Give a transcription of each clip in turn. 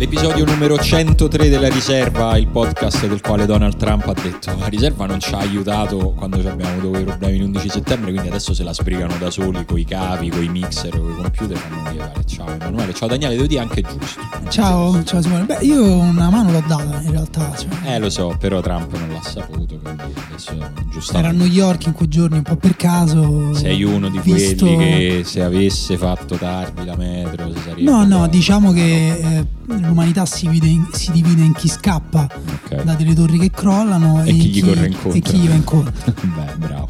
L'episodio numero 103 della riserva, il podcast del quale Donald Trump ha detto la riserva non ci ha aiutato quando abbiamo avuto quei problemi l'11 settembre, quindi adesso se la sbrigano da soli con i cavi, con i mixer, con i computer, fanno via. Ciao Emanuele, ciao Daniele, devo dire anche giusto. Ciao, ciao Simone. Beh, io una mano l'ho data in realtà. Cioè, Eh lo so, però Trump non l'ha saputo, quindi adesso era a giustamente... New York in quei giorni un po' per caso. Sei uno di visto- quelli che se avesse fatto tardi la metro si sarebbe... No, no, diciamo che eh, l'umanità si divide, in, si divide in chi scappa Ok. da delle torri che crollano E e, chi gli corre incontro. E chi gli va incontro. Beh, bravo.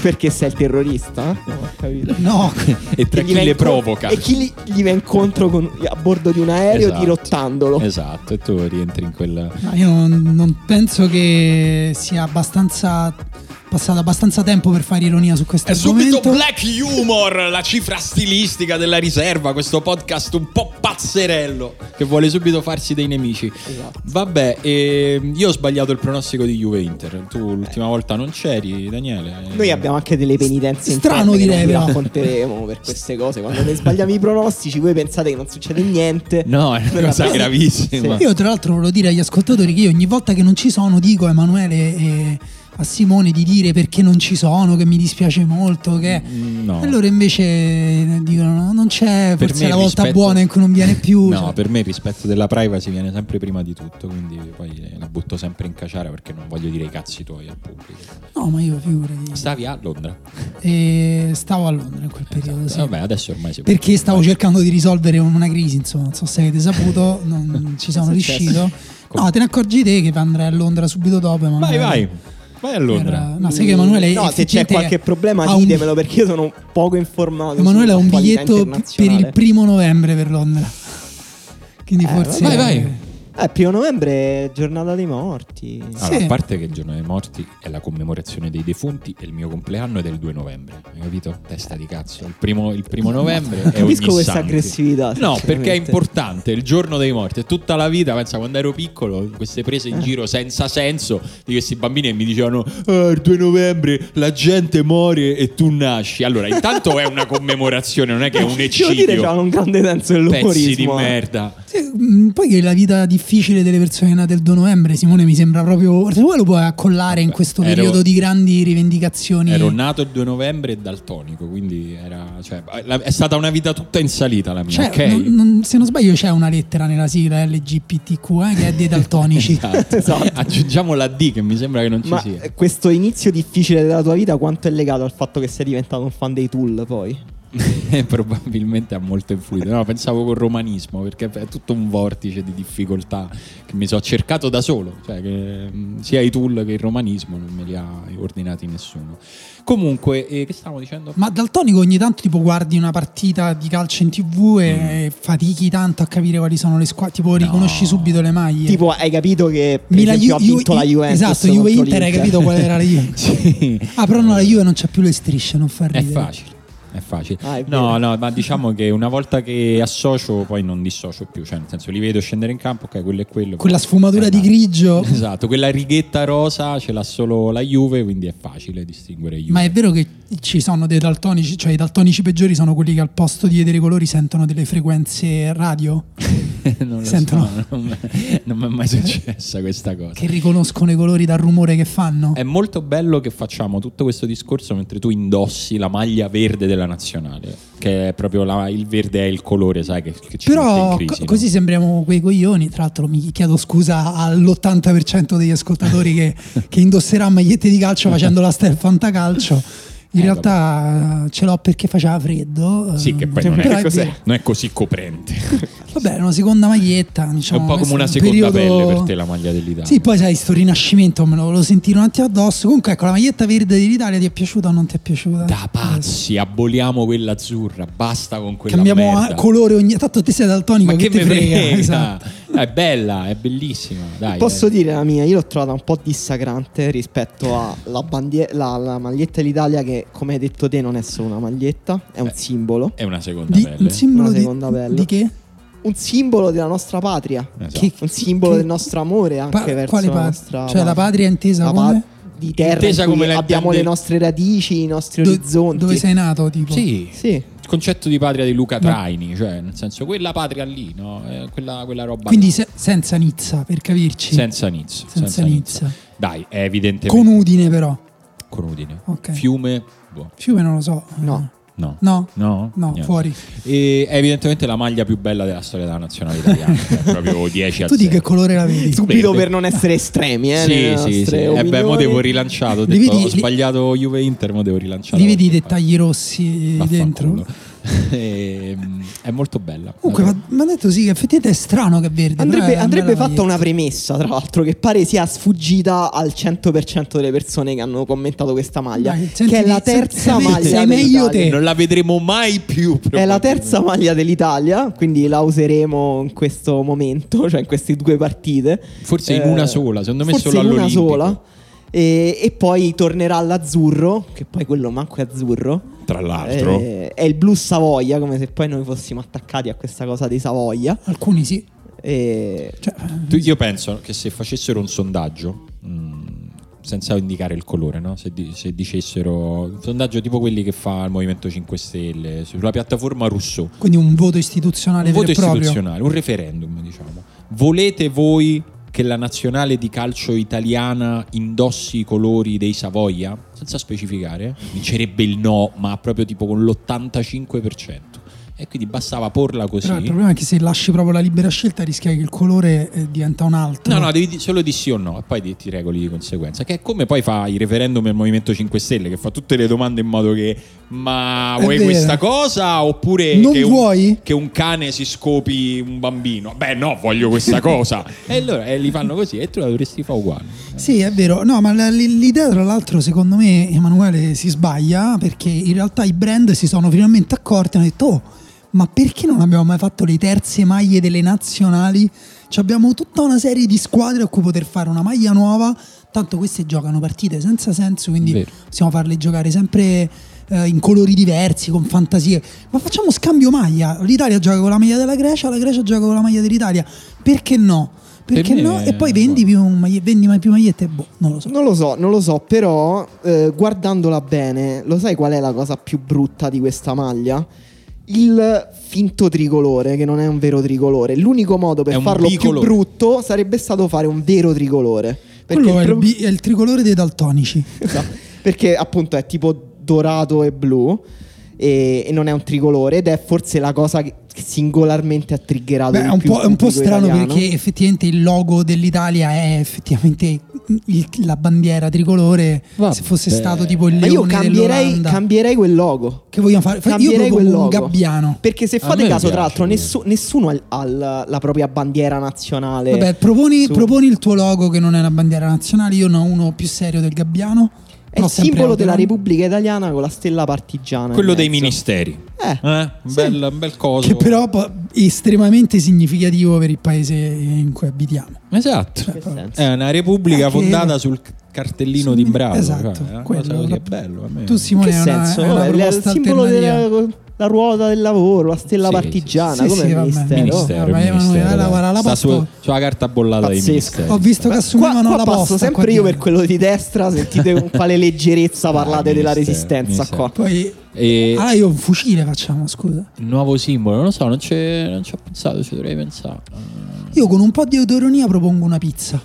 Perché sei il terrorista? Capito. No, E tra Che chi va le provoca. E chi gli, gli va incontro con- a bordo di un aereo Esatto. dirottandolo. Esatto, e tu rientri in quel... no, io non, non penso che sia abbastanza passato abbastanza tempo per fare ironia su questo È subito argomento. Black Humor, la cifra stilistica della riserva, questo podcast un po' pazzerello che vuole subito farsi dei nemici. Esatto. Vabbè, ehm, io ho sbagliato il pronostico di Juve-Inter. Tu l'ultima volta non c'eri, Daniele. Noi abbiamo anche delle penitenze Strano interne che direi, non vi però. racconteremo per queste cose. Quando noi sbagliamo i pronostici, voi pensate che non succede niente. No, è una cosa abbiamo- gravissima. Sì. Io tra l'altro volevo dire agli ascoltatori che io ogni volta che non ci sono dico Emanuele e a Simone di dire perché non ci sono, che mi dispiace molto, che... No. Allora invece dicono no, non c'è, Per forse la volta rispetto- buona in cui non viene più. No, cioè. per me il rispetto della privacy viene sempre prima di tutto, quindi poi la butto sempre in caciara perché non voglio dire i cazzi tuoi al pubblico. No, ma io figurati. Stavi a Londra? E stavo a Londra in quel periodo, sì. Vabbè, adesso ormai si può. Perché stavo cercando di risolvere una crisi, insomma, non so se avete saputo, non ci sono riuscito. No, te ne accorgi te che andrai a Londra subito dopo. Vai, Emanuele. vai. Vai a Londra. Era- No, sai che Emanuele No, se c'è qualche problema un- ditemelo perché io sono poco informato. Emanuele ha un biglietto per il primo novembre per Londra. Quindi Eh, forse. vai, vai. Eh, primo novembre è giornata dei morti. Allora, Sì. a parte che il giorno dei morti è la commemorazione dei defunti e il mio compleanno è del 2 novembre, hai capito? Testa di cazzo. Il primo, il primo novembre è Capisco ogni questa santi. aggressività, No, perché è importante, il giorno dei morti. È tutta la vita, pensa quando ero piccolo, queste prese Eh. in giro senza senso di questi bambini che mi dicevano "Ah, il 2 novembre la gente muore e tu nasci". Allora, intanto è una commemorazione, non è che è un Devo dire, eccidio. c'ha un grande senso Pezzi di dell'umorismo. eh. merda. Sì, mh, poi che la vita difficile delle persone nate il 2 novembre, Simone, mi sembra proprio. Se vuoi lo puoi accollare in questo ero- periodo di grandi rivendicazioni. Ero nato il 2 novembre e daltonico, quindi era, cioè, è stata una vita tutta in salita la mia, Cioè, ok? non- non- se non sbaglio, c'è una lettera nella sigla LGBTQ eh, che è dei daltonici. Esatto. Esatto. Aggiungiamo la D che mi sembra che non ci Ma sia. questo inizio difficile della tua vita quanto è legato al fatto che sei diventato un fan dei Tool poi? Probabilmente ha molto influito. No, pensavo col romanismo perché è tutto un vortice di difficoltà che mi sono cercato da solo. Cioè, che mh, sia i tool che il romanismo non me li ha ordinati nessuno. Comunque, eh, che stavamo dicendo? Ma daltonico ogni tanto tipo guardi una partita di calcio in tv e fatichi tanto a capire quali sono le squadre, tipo Mm. No. riconosci subito le maglie. Tipo, hai capito che per Milan- esempio, ha Ju- vinto Ju- la Juventus Esatto, Juve contro Inter hai capito qual era la Juve. Sì. Ah, però no, la Juve non c'ha più le strisce, non fa È ridere. facile. È facile. Ah, è no, no, ma diciamo che una volta che associo, poi non dissocio più. Cioè, nel senso, li vedo scendere in campo, ok, quello è quello. Quella sfumatura Eh, di no. grigio. Esatto, quella righetta rosa ce l'ha solo la Juve, quindi è facile distinguere Juve. Ma è vero che ci sono dei daltonici, cioè i daltonici peggiori sono quelli che al posto di vedere i colori sentono delle frequenze radio non lo Sentono. so, non mi è mai successa questa cosa. che riconoscono i colori dal rumore che fanno. È molto bello che facciamo tutto questo discorso mentre tu indossi la maglia verde della nazionale, che è proprio la- il verde è il colore, sai, che, che ci Però in crisi. co- no? così sembriamo quei coglioni. Tra l'altro, mi chiedo scusa all'80% degli ascoltatori che, che indosserà magliette di calcio facendo la stella fantacalcio. In Eh, realtà eh, ce l'ho perché faceva freddo. Sì, eh, che poi non è, vero. non è così coprente. Vabbè, è una seconda maglietta. È Diciamo, un po' come una un seconda periodo- pelle per te la maglia dell'Italia. Sì, poi sai, sto rinascimento me lo volevo sentire un attimo addosso. Comunque, ecco, la maglietta verde dell'Italia ti è piaciuta o non ti è piaciuta? Da pazzi, aboliamo quella azzurra, basta con quella Cambiamo merda. eh, colore ogni. Tanto te sei daltonico, Ma che, te me frega? frega? Esatto. È bella, è bellissima. Dai, Posso dai. dire la mia, io l'ho trovata un po' dissacrante rispetto alla, bandie- la, la maglietta dell'Italia che come hai detto te non è solo una maglietta, è un Eh. simbolo. È una seconda Di- pelle. un simbolo Una di, seconda pelle. di che? Un simbolo della nostra patria. Esatto. Che- Un simbolo che- del nostro amore anche Pa- verso quale la patria? nostra Cioè la patria intesa La come? pa- di terra Intesa in cui come la abbiamo intende- le nostre radici, i nostri Do- orizzonti. dove sei nato, tipo? Sì. Sì. Concetto di patria di Luca Traini, cioè nel senso quella patria lì, no? Eh, quella, quella roba Quindi se- senza Nizza, per capirci. senza Nizza. senza Nizza. Dai, è evidentemente Con Udine però. con Udine. Ok. Fiume, boh. Fiume non lo so. No. No. No. No, No, fuori. E è evidentemente la maglia più bella della storia della nazionale italiana, cioè proprio 10 a Tu di 0. che colore la vedi? Subito per non essere estremi, eh. Sì, sì, sì. nostre Eh beh, mo opinioni. devo rilanciato. Ho, detto, sbagliato Juve Inter, mo devo rilanciare. Li vedi i dettagli rossi Vaffanculo. dentro? Ehm, è molto bella. Comunque, mi ha detto sì, che effettivamente è strano che è verde. Andrebbe, è andrebbe fatta maglietta. una premessa, tra l'altro, che pare sia sfuggita al 100% delle persone che hanno commentato questa maglia. Dai, che senti è la terza sei- maglia sei meglio dell'Italia. te. non la vedremo mai più. È la terza maglia dell'Italia, quindi la useremo in questo momento, cioè in queste due partite. Forse in Eh, una sola, secondo me forse solo in una all'Olimpico. sola. E, e poi tornerà all'azzurro, che poi quello manco è azzurro. Tra l'altro, Eh, è il blu Savoia, come se poi noi fossimo attaccati a questa cosa di Savoia. Alcuni sì. E Cioè, Tu- io penso che se facessero un sondaggio, mh, senza indicare il colore, no? se, di- se dicessero un sondaggio tipo quelli che fa il Movimento 5 Stelle sulla piattaforma Rousseau, quindi un voto istituzionale un vero voto e proprio. istituzionale, un referendum, diciamo. Volete voi che la nazionale di calcio italiana indossi i colori dei Savoia? Senza specificare, vincerebbe il no, ma proprio tipo con l'85%. E quindi bastava porla così. Però il problema è che se lasci proprio la libera scelta rischia che il colore eh, diventa un altro. No, no, devi solo di sì o no, e poi ti, ti regoli di conseguenza. Che è come poi fa i referendum del Movimento 5 Stelle, che fa tutte le domande in modo che. Ma È vuoi vero. questa cosa? Oppure Non che, vuoi? Un, che un cane si scopi un bambino? Beh, no, voglio questa cosa. e allora eh, li fanno così e tu la dovresti fare uguale. Sì, è vero. No, ma l'idea, tra l'altro, secondo me, Emanuele si sbaglia perché in realtà i brand si sono finalmente accorti e hanno detto: Oh, ma perché non abbiamo mai fatto le terze maglie delle nazionali? Ci abbiamo tutta una serie di squadre a cui poter fare una maglia nuova. Tanto queste giocano partite senza senso, quindi Vero. possiamo farle giocare sempre eh, in colori diversi, con fantasie. Ma facciamo scambio maglia. L'Italia gioca con la maglia della Grecia, la Grecia gioca con la maglia dell'Italia. Perché no? Perché me no? E poi vendi più, maglie- vendi mai più magliette? Boh, non lo so. Non lo so, non lo so, però eh, guardandola bene, lo sai qual è la cosa più brutta di questa maglia? Il finto tricolore, che non è un vero tricolore. L'unico modo per farlo più bicolore. brutto sarebbe stato fare un vero tricolore. Perché, Quello è il pro- bi- è il tricolore dei daltonici. Esatto. Perché appunto è tipo dorato e blu e, e non è un tricolore ed è forse la cosa che singolarmente ha triggerato Beh, è un più po', è un po' strano italiano. perché effettivamente il logo dell'Italia è effettivamente il- la bandiera tricolore. Vabbè. Se fosse stato tipo il Ma leone io cambierei, cambierei quel logo. che vogliamo fare? Fa- Io Cambierei quel logo. gabbiano. Perché se fate caso, piace tra l'altro, nessu- nessuno ha, ha la, la propria bandiera nazionale. Vabbè, proponi, su- proponi il tuo logo che non è una bandiera nazionale. Io ne ho uno più serio del gabbiano. È il simbolo della. Repubblica Italiana con la stella partigiana. Quello dei ministeri. Eh, Eh? Un Sì. bel, un bel coso. Che però po- è estremamente significativo per il paese in cui abitiamo. Esatto. che senso? È una repubblica Eh, che- fondata sul cartellino di Bravo. Esatto, cioè, una quello, la- è bello. a me- Tu Simone che è una, senso? è una il simbolo della la ruota del lavoro, la stella Sì, partigiana, sì, come Sì, sì, vabbè. ministero. Ministero, Vabbè, ministero, Sta posta. su- sulla carta bollata dei Pazzesco. ministeri. Ho visto che Qua, assumevano qua la passo posta. sempre qua io per quello di destra, sentite con quale leggerezza parlate Ah, della ministero, resistenza ministero. qua. Poi, E ah, io un fucile facciamo, scusa. il nuovo simbolo, non lo so, non, non ci ho pensato, ci dovrei pensare. Io con un po' di autoironia propongo una pizza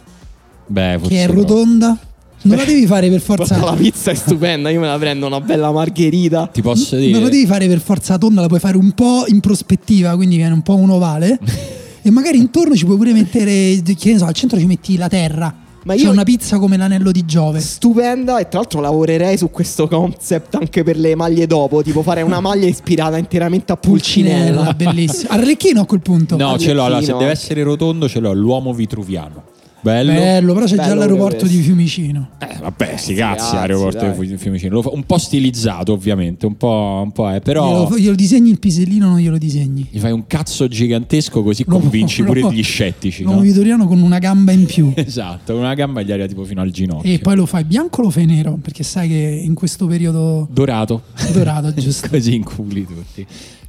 Beh, forse che è no. rotonda. Non la devi fare per forza. La pizza è stupenda, io me la prendo una bella margherita. Ti posso dire. Non la devi fare per forza tonda, la puoi fare un po' in prospettiva, quindi viene un po' un ovale. e magari intorno ci puoi pure mettere, che ne so, al centro ci metti la terra. Ma C'è io- una pizza come l'anello di Giove. Stupenda e tra l'altro lavorerei su questo concept anche per le maglie dopo, tipo fare una maglia ispirata interamente a Pulcinella, Pulcinella. bellissimo. Arlecchino a quel punto. No, ce l'ho. Allora, se Arlecchino. deve essere rotondo, ce l'ho. L'uomo vitruviano. Bello. Bello, però c'è già Bello l'aeroporto pure di. Fiumicino. Eh, vabbè, sti sti cazzi, cazzi, aeroporto dai. di Fiumicino. Lo fa- Un po' stilizzato, ovviamente. Un po', un po' è. Però. Glielo, glielo disegni il pisellino, non glielo disegni. Gli fai un cazzo gigantesco così L'uomo- convinci pure l'uomo- gli scettici. L'uomo No? vitoriano con una gamba in più. Esatto, con una gamba gli arriva tipo fino al ginocchio. e poi lo fai bianco o lo fai nero? Perché sai che in questo periodo Dorato. dorato, giusto? così inculi tutti.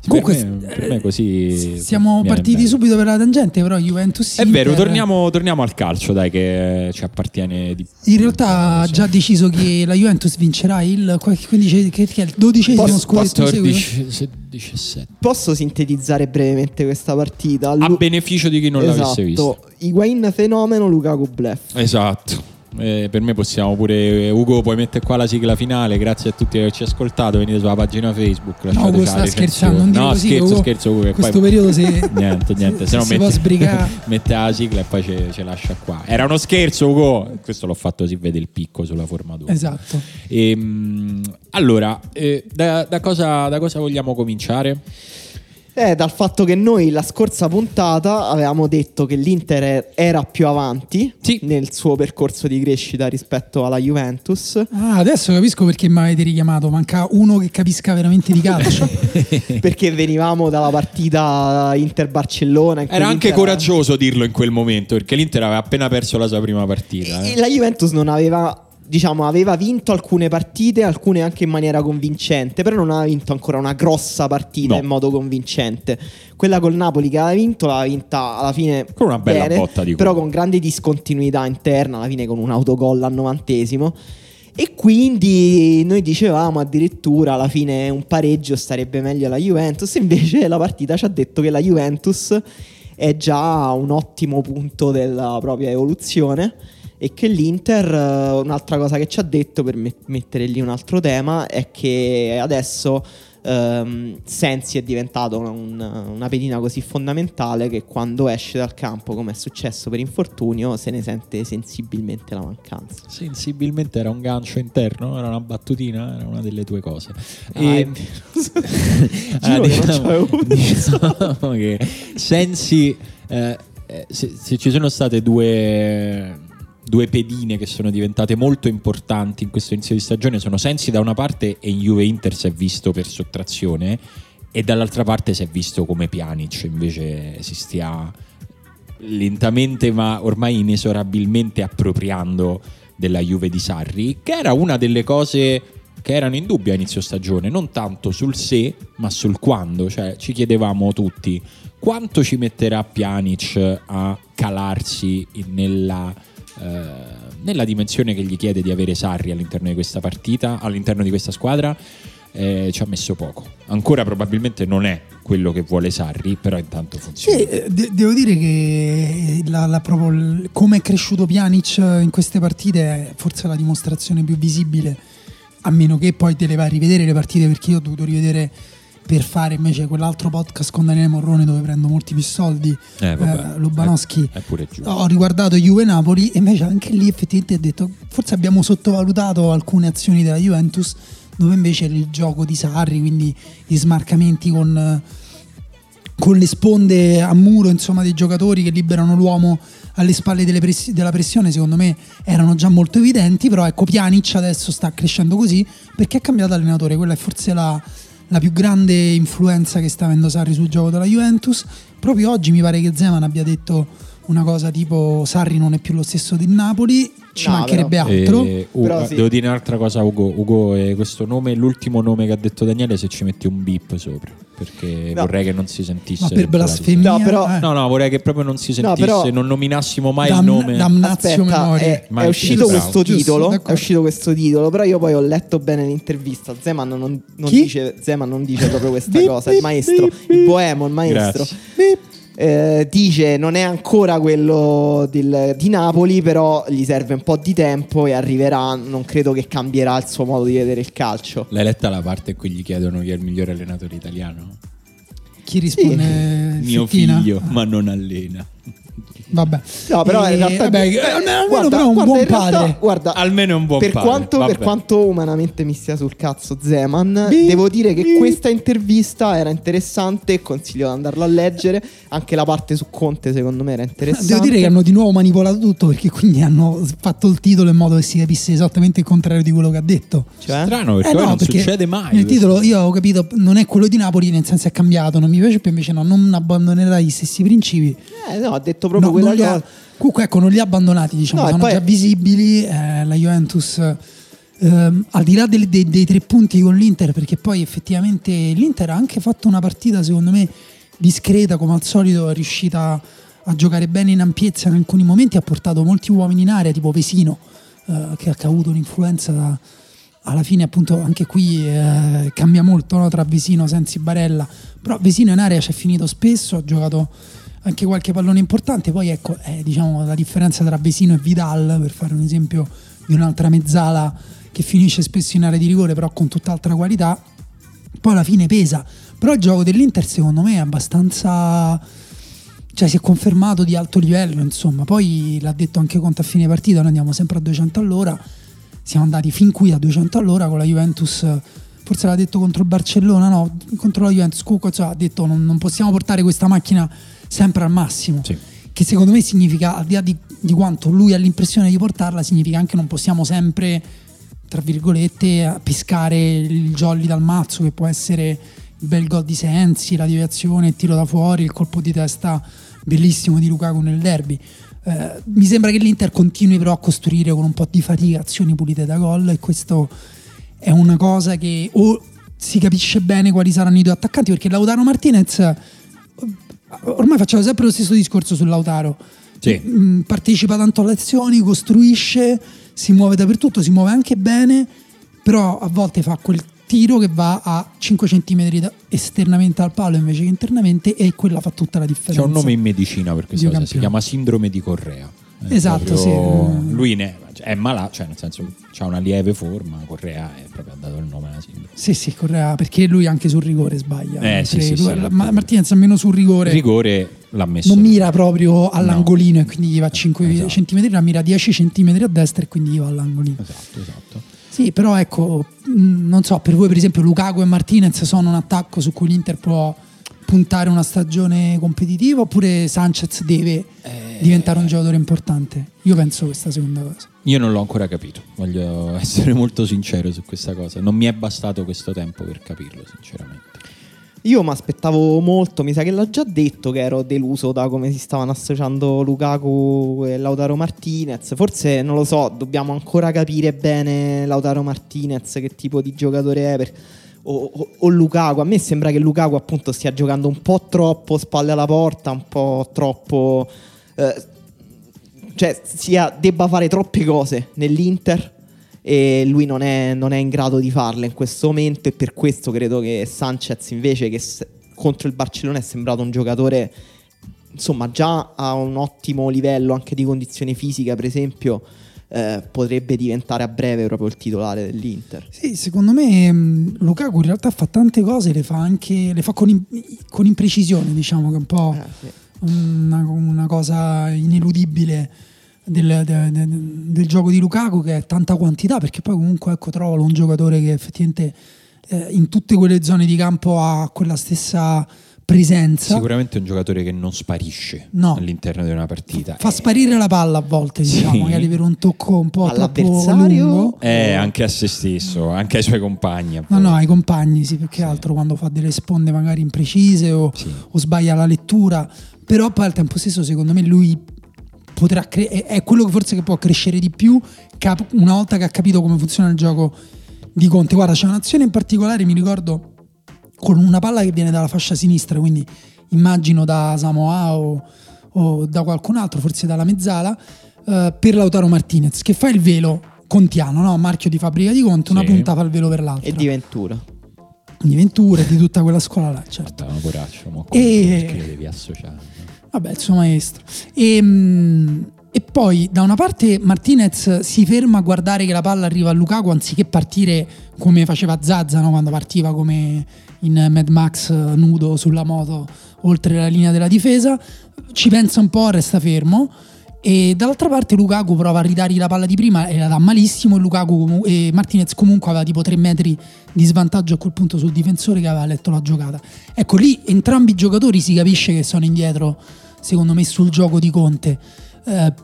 Comunque, per, me, per me così. Siamo partiti bene. subito per la tangente, però Juventus È vero, torniamo, torniamo al calcio, dai, che ci appartiene di In realtà ha già deciso che la Juventus vincerà il qual- quindici- che, che è il dodicesimo scudetto in seguito. 14, se- 17. Posso sintetizzare brevemente questa partita? A Lu- beneficio di chi non l'avesse vista. esatto. Higuain fenomeno, Lukaku bluff. Esatto. Eh, per me possiamo pure eh, Ugo puoi mettere qua la sigla finale grazie a tutti per averci ascoltato venite sulla pagina Facebook No, Ugo sta scherzando, non no così, scherzo Ugo. scherzo Ugo che Questo poi periodo se- niente niente se no si può mette, sbrigare. mette la sigla e poi ce, ce lascia qua era uno scherzo Ugo questo l'ho fatto si vede il picco sulla formatura Esatto. Ehm, allora eh, da, da cosa, da cosa vogliamo cominciare? Eh, dal fatto che noi la scorsa puntata avevamo detto che l'Inter era più avanti Sì. nel suo percorso di crescita rispetto alla Juventus. Ah, adesso capisco perché mi avete richiamato. Manca uno che capisca veramente di calcio. perché venivamo dalla partita Inter-Barcellona. in Era anche l'Inter- coraggioso dirlo in quel momento perché l'Inter aveva appena perso la sua prima partita. E eh. la Juventus non aveva, diciamo, aveva vinto alcune partite, alcune anche in maniera convincente, però non aveva vinto ancora una grossa partita No. in modo convincente. Quella col Napoli che aveva vinto l'ha vinta alla fine Con una bella bene, botta di però con grande discontinuità interna, alla fine con un autogol al novantesimo. E quindi noi dicevamo addirittura alla fine un pareggio starebbe meglio alla Juventus, invece la partita ci ha detto che la Juventus è già un ottimo punto della propria evoluzione e che l'Inter, eh, un'altra cosa che ci ha detto per met- mettere lì un altro tema, è che adesso ehm, Sensi è diventato un- una pedina così fondamentale che quando esce dal campo, come è successo per infortunio, se ne sente sensibilmente la mancanza. Sensibilmente era un gancio interno, era una battutina, era una delle tue cose. Ah, E- non c'avevo diciamo che Sensi, eh, eh, se, se ci sono state due, due pedine che sono diventate molto importanti in questo inizio di stagione, sono Sensi da una parte e in Juve Inter si è visto per sottrazione e dall'altra parte si è visto come Pjanic invece si stia lentamente ma ormai inesorabilmente appropriando della Juve di Sarri, che era una delle cose che erano in dubbio a inizio stagione, non tanto sul se, ma sul quando, cioè ci chiedevamo tutti quanto ci metterà Pjanic a calarsi nella, eh, nella dimensione che gli chiede di avere Sarri all'interno di questa partita, all'interno di questa squadra. Eh, ci ha messo poco. Ancora probabilmente non è quello che vuole Sarri, però intanto funziona. Sì, eh, de- devo dire che la- la proprio come è cresciuto Pjanic in queste partite è forse la dimostrazione più visibile, a meno che poi te le vai a rivedere le partite, perché io ho dovuto rivedere per fare invece quell'altro podcast con Daniele Morrone dove prendo molti più soldi, Eh, vabbè. eh. È, è giusto. Ho riguardato Juve Napoli e invece anche lì effettivamente ho detto forse abbiamo sottovalutato alcune azioni della Juventus dove invece il gioco di Sarri, quindi gli smarcamenti con, con le sponde a muro insomma, dei giocatori che liberano l'uomo alle spalle press- della pressione secondo me erano già molto evidenti però ecco Pjanic adesso sta crescendo così perché ha cambiato allenatore quella è forse la, la più grande influenza che sta avendo Sarri sul gioco della Juventus. Proprio oggi mi pare che Zeman abbia detto una cosa tipo Sarri non è più lo stesso del Napoli ci No, mancherebbe però- altro Eh, uh, Però sì. Devo dire un'altra cosa, Ugo. Ugo, eh, questo nome, l'ultimo nome che ha detto Daniele, se ci metti un beep sopra, perché No. vorrei che non si sentisse. ma per blasfemia No, però- eh. No, no, vorrei che proprio non si No, sentisse, però- non nominassimo mai Dam- il nome. damnazio Aspetta, è, è uscito bravo. questo Giusto, titolo. d'accordo. È uscito questo titolo, però io poi ho letto bene l'intervista. Zeman non, non dice, Zeman non dice proprio questa Bip, cosa. Il bip, maestro, bip, il bip. boemo, il maestro. Grazie. Eh, dice non è ancora quello del- di Napoli, però gli serve un po' di tempo e arriverà. Non credo che cambierà il suo modo di vedere il calcio. L'hai letta la parte in cui gli chiedono chi è il migliore allenatore italiano? chi risponde Mio Fettina? figlio, ma non allena. Vabbè No, però E- in realtà vabbè, eh, almeno, guarda, però un guarda, buon realtà, padre guarda, Almeno è un buon per padre. quanto, per quanto umanamente mi stia sul cazzo Zeman, Bi- devo dire che bi- questa intervista era interessante consiglio di andarla a leggere. Anche la parte su Conte, secondo me, era interessante. Devo dire che hanno di nuovo manipolato tutto perché quindi hanno fatto il titolo in modo che si capisse esattamente il contrario di quello che ha detto. Cioè? Strano perché Eh poi no, non perché succede mai. Nel titolo io ho capito, non è quello di Napoli, nel senso è cambiato, non mi piace più invece no, non abbandonerai gli stessi principi. Eh, no, ha detto proprio No, quella cosa. comunque ecco, non li ha abbandonati, diciamo, No, sono poi- già visibili. eh, la Juventus, ehm, al di là del- dei, dei tre punti con l'Inter, perché poi effettivamente l'Inter ha anche fatto una partita, secondo me, discreta, come al solito, è riuscita a giocare bene in ampiezza in alcuni momenti, ha portato molti uomini in area, tipo Vesino, eh, che ha avuto un'influenza da, alla fine appunto anche qui eh, cambia molto no? tra Vesino, Sensi, Barella, però Vesino in area ci è finito spesso, ha giocato anche qualche pallone importante, poi ecco eh, diciamo la differenza tra Vesino e Vidal, per fare un esempio di un'altra mezzala che finisce spesso in area di rigore però con tutt'altra qualità, poi alla fine pesa, però il gioco dell'Inter secondo me è abbastanza cioè si è confermato di alto livello, insomma. Poi l'ha detto anche Conte a fine partita, noi andiamo sempre a 200 all'ora. Siamo andati fin qui a 200 all'ora con la Juventus, forse l'ha detto contro il Barcellona, no, contro la Juventus. Comunque cioè, ha detto non, non, possiamo portare questa macchina sempre al massimo. Sì. Che secondo me significa, al di là di, di quanto lui ha l'impressione di portarla, significa anche non possiamo sempre, tra virgolette, pescare il jolly dal mazzo, che può essere il bel gol di Sensi, la deviazione, il tiro da fuori, il colpo di testa bellissimo di Lukaku nel derby. Eh, mi sembra che l'Inter continui però a costruire con un po' di fatica azioni pulite da gol e questo è una cosa che o si capisce bene quali saranno i due attaccanti perché Lautaro Martinez ormai facciamo sempre lo stesso discorso su Lautaro sì. Mm, partecipa tanto alle azioni costruisce si muove dappertutto si muove anche bene però a volte fa quel tiro che va a 5 cm esternamente al palo invece che internamente e quella fa tutta la differenza. C'è un nome in medicina per questa cosa, si chiama sindrome di Correa. È esatto, proprio... sì. Lui ne, è malato, cioè nel senso ha una lieve forma, Correa è proprio dato il nome alla sindrome. Sì, sì, Correa, perché lui anche sul rigore sbaglia. Eh, sì, sì, lui, sì, ma, Martinez almeno sul rigore. Il rigore l'ha messo. Non mira proprio all'angolino no. e quindi gli va 5 esatto. cm, la mira 10 cm a destra e quindi gli va all'angolino. Esatto, esatto. Sì, però ecco, non so, per voi per esempio Lukaku e Martinez sono un attacco su cui l'Inter può puntare una stagione competitiva oppure Sanchez deve eh, diventare un giocatore importante? Io penso questa seconda cosa. Io non l'ho ancora capito, voglio essere molto sincero su questa cosa. Non mi è bastato questo tempo per capirlo, sinceramente. Io mi aspettavo molto, mi sa che l'ha già detto che ero deluso da come si stavano associando Lukaku e Lautaro Martinez. Forse non lo so, dobbiamo ancora capire bene Lautaro Martinez che tipo di giocatore è. Per... O, o, o, Lukaku, a me sembra che Lukaku appunto stia giocando un po' troppo spalle alla porta, un po' troppo... Eh, cioè sia, debba fare troppe cose nell'Inter e lui non è, non è, in grado di farle in questo momento e per questo credo che Sanchez invece che s- contro il Barcellona è sembrato un giocatore insomma già a un ottimo livello anche di condizione fisica per esempio eh, potrebbe diventare a breve proprio il titolare dell'Inter sì secondo me mh, Lukaku in realtà fa tante cose le fa anche le fa con, in- con imprecisione diciamo che un po' eh, sì. Una, una cosa ineludibile del, del, del, del, gioco di Lukaku che è tanta quantità perché poi comunque ecco trovo un giocatore che effettivamente eh, in tutte quelle zone di campo ha quella stessa presenza sicuramente è un giocatore che non sparisce no. all'interno di una partita fa sparire la palla a volte sì. diciamo magari per un tocco un po' lungo eh, anche a se stesso anche ai suoi compagni no no ai compagni sì perché sì. altro quando fa delle sponde magari imprecise o, sì. o sbaglia la lettura però poi al tempo stesso secondo me lui potrà cre- è quello che forse che può crescere di più cap- una volta che ha capito come funziona il gioco di Conte. Guarda, c'è un'azione in particolare, mi ricordo, con una palla che viene dalla fascia sinistra, quindi immagino da Samoa o, o da qualcun altro, forse dalla mezzala, eh, per Lautaro Martinez, che fa il velo contiano, no? marchio di fabbrica di Conte, Sì. una punta fa il velo per l'altra. e di Ventura Di Ventura di tutta quella scuola là, certo. Guarda, poraccio, mo E- perché devi associare Vabbè, il suo maestro. E, mm, e poi da una parte Martinez si ferma a guardare che la palla arriva a Lukaku anziché partire come faceva Zazza no? quando partiva come in Mad Max eh, nudo sulla moto oltre la linea della difesa. Ci pensa un po', resta fermo. E dall'altra parte Lukaku prova a ridargli la palla di prima e la dà malissimo Lukaku e Martinez comunque aveva tipo 3 metri di svantaggio a quel punto sul difensore che aveva letto la giocata. Ecco lì entrambi i giocatori si capisce che sono indietro secondo me sul gioco di Conte. Eh,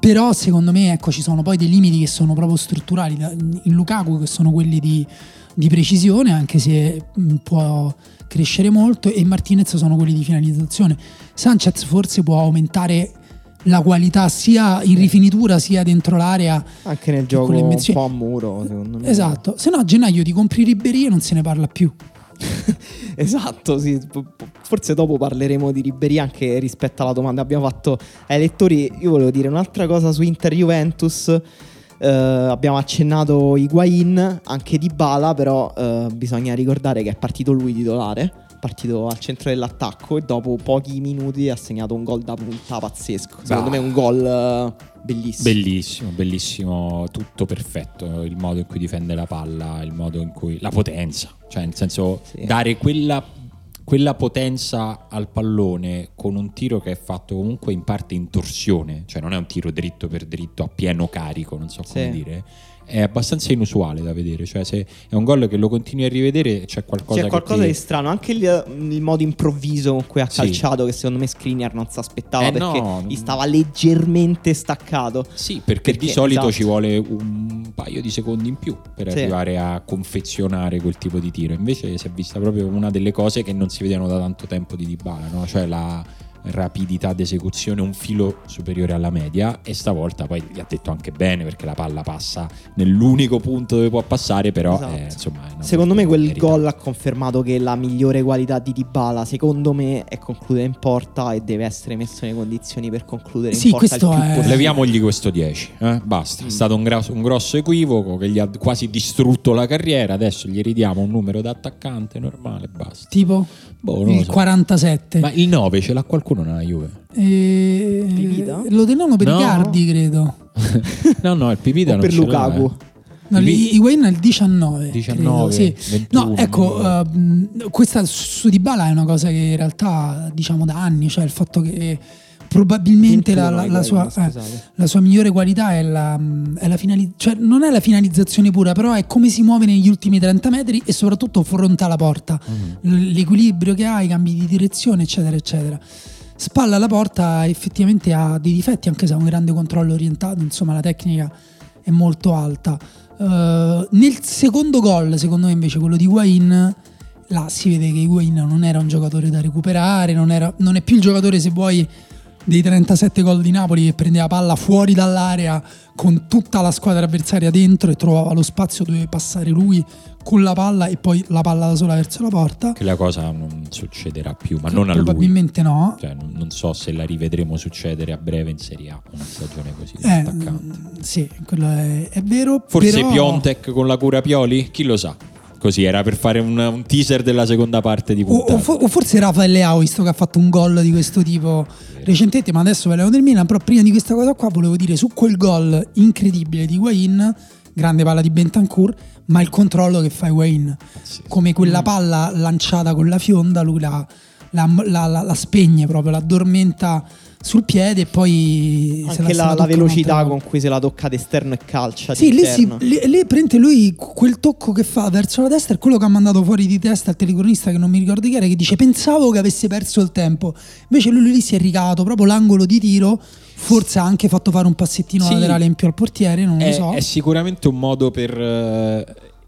però secondo me ecco, ci sono poi dei limiti che sono proprio strutturali in Lukaku che sono quelli di, di precisione anche se può crescere molto e Martinez sono quelli di finalizzazione. Sanchez forse può aumentare la qualità sia in rifinitura sia dentro l'area anche nel gioco un po' a muro secondo me. Esatto. Se no a gennaio ti compri Ribéry e non se ne parla più Esatto, sì. Forse dopo parleremo di Ribery anche rispetto alla domanda che abbiamo fatto ai lettori. Io volevo dire un'altra cosa su Inter Juventus. Eh, Eh, abbiamo accennato Higuain, anche di Bala, però eh, bisogna ricordare che è partito lui titolare, partito al centro dell'attacco e dopo pochi minuti ha segnato un gol da punta pazzesco. Secondo Bah. me è un gol eh, bellissimo. Bellissimo, bellissimo, tutto perfetto. Il modo in cui difende la palla, il modo in cui. la potenza, cioè nel senso Sì. dare quella, quella potenza al pallone con un tiro che è fatto comunque in parte in torsione, cioè non è un tiro dritto per dritto a pieno carico, non so come Sì. dire. È abbastanza inusuale da vedere, cioè se è un gol che lo continui a rivedere c'è qualcosa C'è qualcosa ti... di strano, anche il, il modo improvviso con cui ha Sì. calciato, che secondo me Skriniar non si aspettava Eh, perché no. gli stava leggermente staccato. Sì, perché, Perché, di solito esatto. ci vuole un paio di secondi in più per Sì. arrivare a confezionare quel tipo di tiro. Invece si è vista proprio una delle cose che non si vedevano da tanto tempo di Dybala, no? cioè la rapidità d'esecuzione un filo superiore alla media e stavolta poi gli ha detto anche bene perché la palla passa nell'unico punto dove può passare però Esatto. eh, insomma è una Secondo me quel gol ha confermato che la migliore qualità di Dybala, secondo me, è concludere in porta e deve essere messo nelle condizioni per concludere Sì, in porta il questo più è-. Leviamogli questo 10, eh? basta. È stato un, gra- un grosso equivoco che gli ha quasi distrutto la carriera. Adesso gli ridiamo un numero da attaccante normale, basta. Tipo Boh, il so. 47. Ma il 9 ce l'ha qualcuno nella Juve? E... Pipita? Lo tenevano per No. Icardi, credo. no, no, il Pipita O non per ce l'ha, Lukaku. eh. No, Higuain è il 19. 19, credo, sì. 21, No, ecco, ehm, questa su Dybala è una cosa che in realtà diciamo da anni, cioè il fatto che probabilmente la, 21 la- la sua, eh, la sua migliore qualità è la, è la finali- cioè non è la finalizzazione pura, però è come si muove negli ultimi 30 metri e soprattutto fronte alla porta, Mm. L'equilibrio che ha, i cambi di direzione, eccetera, eccetera. Spalla alla porta effettivamente ha dei difetti, anche se ha un grande controllo orientato, insomma la tecnica è molto alta. Eh, nel secondo gol, secondo me invece quello di Higuain, là si vede che Higuain non era un giocatore da recuperare, non, era- non è più il giocatore se vuoi dei 37 gol di Napoli che prendeva palla fuori dall'area con tutta la squadra avversaria dentro e trovava lo spazio dove passare lui con la palla e poi la palla da sola verso la porta. Che la cosa non succederà più, ma non a lui. Probabilmente no. Cioè, non, non so se la rivedremo succedere a breve in Serie A, una stagione così Eh, attaccante. mm, sì, quello è, è vero. Forse però- Piontek con la cura Pioli? Chi lo sa? Così era per fare un, un teaser della seconda parte di puntata. o o forse Rafael Leao, visto che ha fatto un gol di questo tipo recentemente, ma adesso parliamo del Milan. Però prima di questa cosa qua volevo dire su quel gol incredibile di Higuain, grande palla di Bentancur, ma il controllo che fa Higuain. Come quella palla lanciata con la fionda, lui la, la- la- la- la spegne proprio, l'addormenta sul piede e poi... Anche se la, la velocità con cui se la tocca d'esterno e calcia. sì, lì, si, lì, lì prende lui quel tocco che fa verso la destra è quello che ha mandato fuori di testa il telecronista che non mi ricordo chi era che dice pensavo che avesse perso il tempo invece lui lì si è ricato proprio l'angolo di tiro forse ha anche fatto fare un passettino Sì. laterale in più al portiere non è, lo so è sicuramente un modo per eh,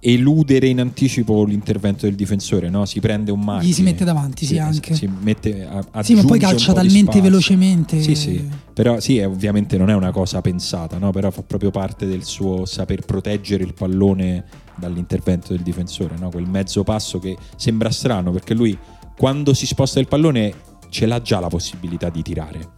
eludere in anticipo l'intervento del difensore, no? Si prende un margine. Gli si mette davanti, sì, anche. Si mette a, sì ma poi calcia talmente velocemente Sì, sì. Però sì, è- ovviamente non è una cosa pensata, no? Però fa proprio parte del suo saper proteggere il pallone dall'intervento del difensore, no? Quel mezzo passo che sembra strano perché lui quando si sposta il pallone ce l'ha già la possibilità di tirare.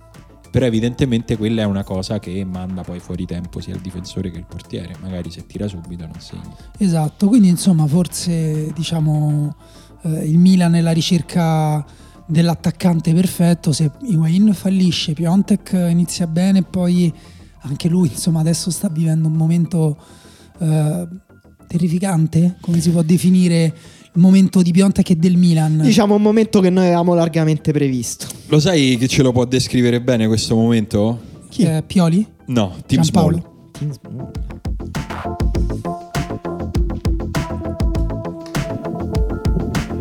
Però evidentemente quella è una cosa che manda poi fuori tempo sia il difensore che il portiere. Magari se tira subito non segna. Esatto, quindi insomma forse diciamo eh, il Milan è la ricerca dell'attaccante perfetto, se Higuain fallisce, Piontek inizia bene, poi anche lui insomma adesso sta vivendo un momento eh, terrificante, come si può definire momento di Piontek e del Milan. Diciamo un momento che noi avevamo largamente previsto. Lo sai che ce lo può descrivere bene questo momento? Chi è? Pioli? No, Team? Small.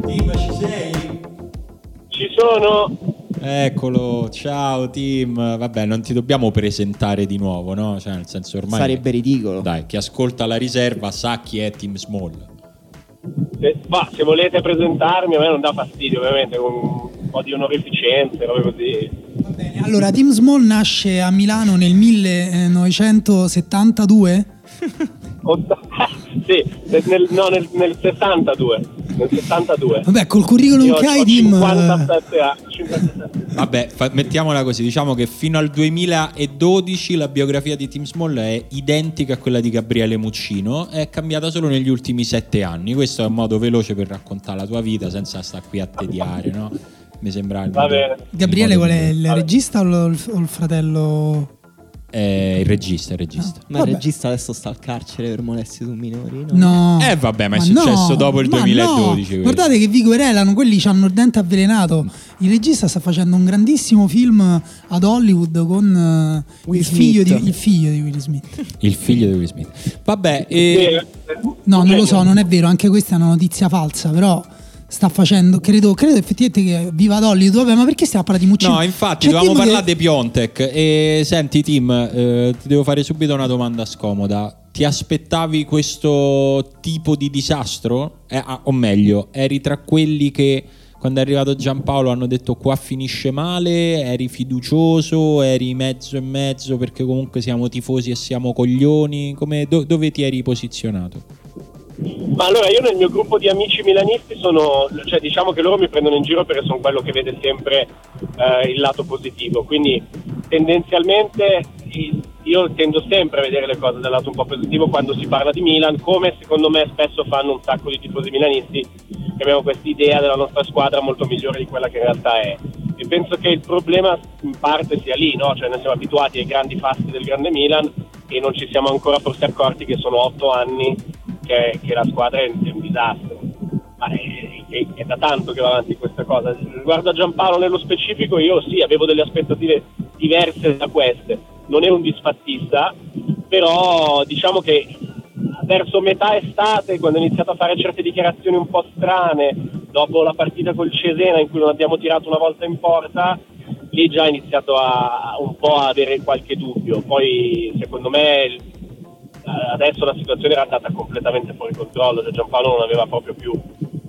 Team, ci sei? Ci sono? Eccolo, ciao team. Vabbè, non ti dobbiamo presentare di nuovo, no? Cioè, nel senso ormai Sarebbe ridicolo. Dai, chi ascolta la riserva sa chi è Team Small. Se, ma se volete presentarmi a me non dà fastidio ovviamente con un po' di onorificenze, robe così. Allora, Team Small nasce a Milano nel 1972. Otta- sì, nel, no, nel, nel 72. nel 72. Vabbè, col curriculum Io che hai, Tim. 57 anni. 57. Vabbè, fa- mettiamola così, diciamo che fino al 2012 la biografia di Tim Small è identica a quella di Gabriele Muccino, è cambiata solo negli ultimi sette anni. Questo è un modo veloce per raccontare la tua vita senza stare qui a tediare, no? Mi sembra il Va modo- bene. Gabriele, qual è il regista o il, o il fratello? È il regista, il regista. Ma Vabbè. il regista adesso sta al carcere per molestie su minori, no? No. Eh, vabbè, ma è no, successo dopo il ma 2012 no. Guardate che vi querelano, quelli hanno il dente avvelenato. Il regista sta facendo un grandissimo film ad Hollywood con eh, Will il, figlio di, il figlio di Will Smith. Il figlio di Will Smith. Vabbè, e... No, non lo so, non è vero, anche questa è una notizia falsa, però sta facendo, credo, credo effettivamente che viva Hollywood. Vabbè, ma perché stiamo a parlare di Muccino? No, infatti, C'è dovevamo che- parlare di Piontek. E senti, Tim, eh, ti devo fare subito una domanda scomoda. Ti aspettavi questo tipo di disastro? Eh, ah, o meglio, eri tra quelli che quando è arrivato Giampaolo hanno detto qua finisce male? Eri fiducioso? Eri mezzo e mezzo perché comunque siamo tifosi e siamo coglioni? Come, do- dove ti eri posizionato? Ma allora io nel mio gruppo di amici milanisti sono, cioè diciamo che loro mi prendono in giro perché sono quello che vede sempre eh, il lato positivo, quindi tendenzialmente io tendo sempre a vedere le cose dal lato un po' positivo quando si parla di Milan, come secondo me spesso fanno un sacco di tifosi milanisti che abbiamo questa idea della nostra squadra molto migliore di quella che in realtà è. E penso che il problema in parte sia lì, no? cioè noi siamo abituati ai grandi fasti del grande Milan e non ci siamo ancora forse accorti che sono otto anni che, che la squadra è, un disastro. Ma è, è- da tanto che va avanti questa cosa. Riguardo a Giampaolo nello specifico, io sì, avevo delle aspettative diverse da queste. Non ero un disfattista, però diciamo che verso metà estate, quando ho iniziato a fare certe dichiarazioni un po' strane, dopo la partita col Cesena in cui non abbiamo tirato una volta in porta, lì già ho iniziato a un po' a avere qualche dubbio. Poi secondo me adesso la situazione era andata completamente fuori controllo, cioè Giampaolo non aveva proprio più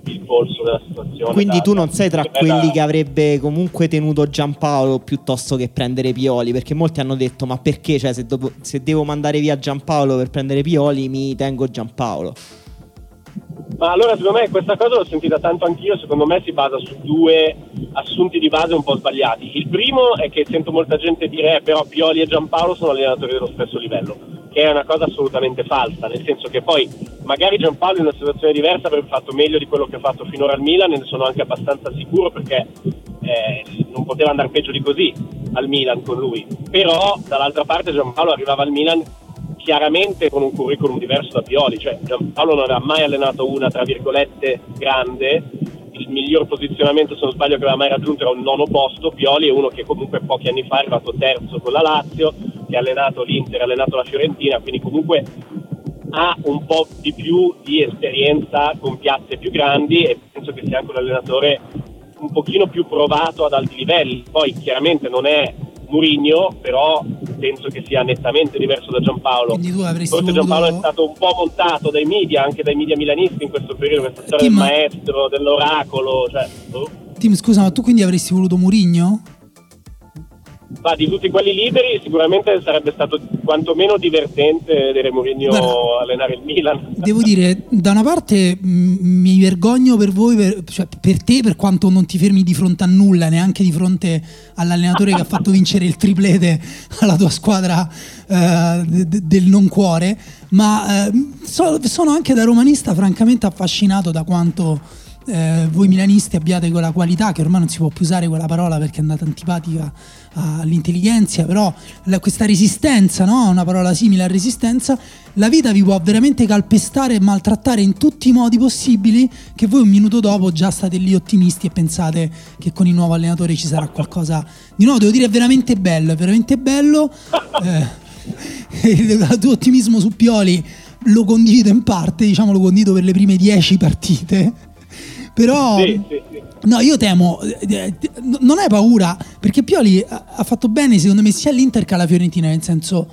il polso della situazione. Quindi da- tu non sei tra da- quelli che avrebbe comunque tenuto Giampaolo piuttosto che prendere Pioli, perché molti hanno detto ma perché, cioè se, dopo- se devo mandare via Giampaolo per prendere Pioli mi tengo Giampaolo. Ma allora secondo me questa cosa l'ho sentita tanto anch'io, secondo me si basa su due assunti di base un po' sbagliati. Il primo è che sento molta gente dire eh, però Pioli e Giampaolo sono allenatori dello stesso livello, che è una cosa assolutamente falsa, nel senso che poi magari Giampaolo in una situazione diversa avrebbe fatto meglio di quello che ha fatto finora al Milan e ne sono anche abbastanza sicuro perché eh, non poteva andare peggio di così al Milan con lui. Però dall'altra parte Giampaolo arrivava al Milan chiaramente con un curriculum diverso da Pioli, cioè Giampaolo non aveva mai allenato una tra virgolette grande, il miglior posizionamento se non sbaglio che aveva mai raggiunto era un nono posto, Pioli è uno che comunque pochi anni fa è arrivato terzo con la Lazio, che ha allenato l'Inter, ha allenato la Fiorentina, quindi comunque ha un po' di più di esperienza con piazze più grandi e penso che sia anche un allenatore un pochino più provato ad alti livelli. Poi chiaramente non è Murigno, però penso che sia nettamente diverso da Giampaolo. Forse voluto- Giampaolo è stato un po' montato dai media, anche dai media milanisti in questo periodo, questa storia Tim- del maestro, dell'oracolo, cioè, boh. Tim, scusa, ma tu quindi avresti voluto Murigno? Ma di tutti quelli liberi sicuramente sarebbe stato quantomeno divertente vedere Mourinho Guarda, allenare il Milan. Devo dire, da una parte mh, mi vergogno per voi, per, cioè per te, per quanto non ti fermi di fronte a nulla, neanche di fronte all'allenatore che ha fatto vincere il triplete alla tua squadra eh, de- de- del non cuore, ma eh, so- sono anche da romanista francamente affascinato da quanto eh, voi milanisti abbiate quella qualità che ormai non si può più usare quella parola perché è andata antipatica all'intelligenza, però la- questa resistenza, no? una parola simile a resistenza, la vita vi può veramente calpestare e maltrattare in tutti i modi possibili che voi un minuto dopo già state lì ottimisti e pensate che con il nuovo allenatore ci sarà qualcosa di nuovo. Devo dire è veramente bello, è veramente bello. Eh, il tuo ottimismo su Pioli lo condivido in parte, diciamo lo condivido per le prime 10 partite. Però Sì, sì, sì. No, io temo, eh, eh, non hai paura, perché Pioli ha fatto bene secondo me sia all'Inter che alla Fiorentina, nel senso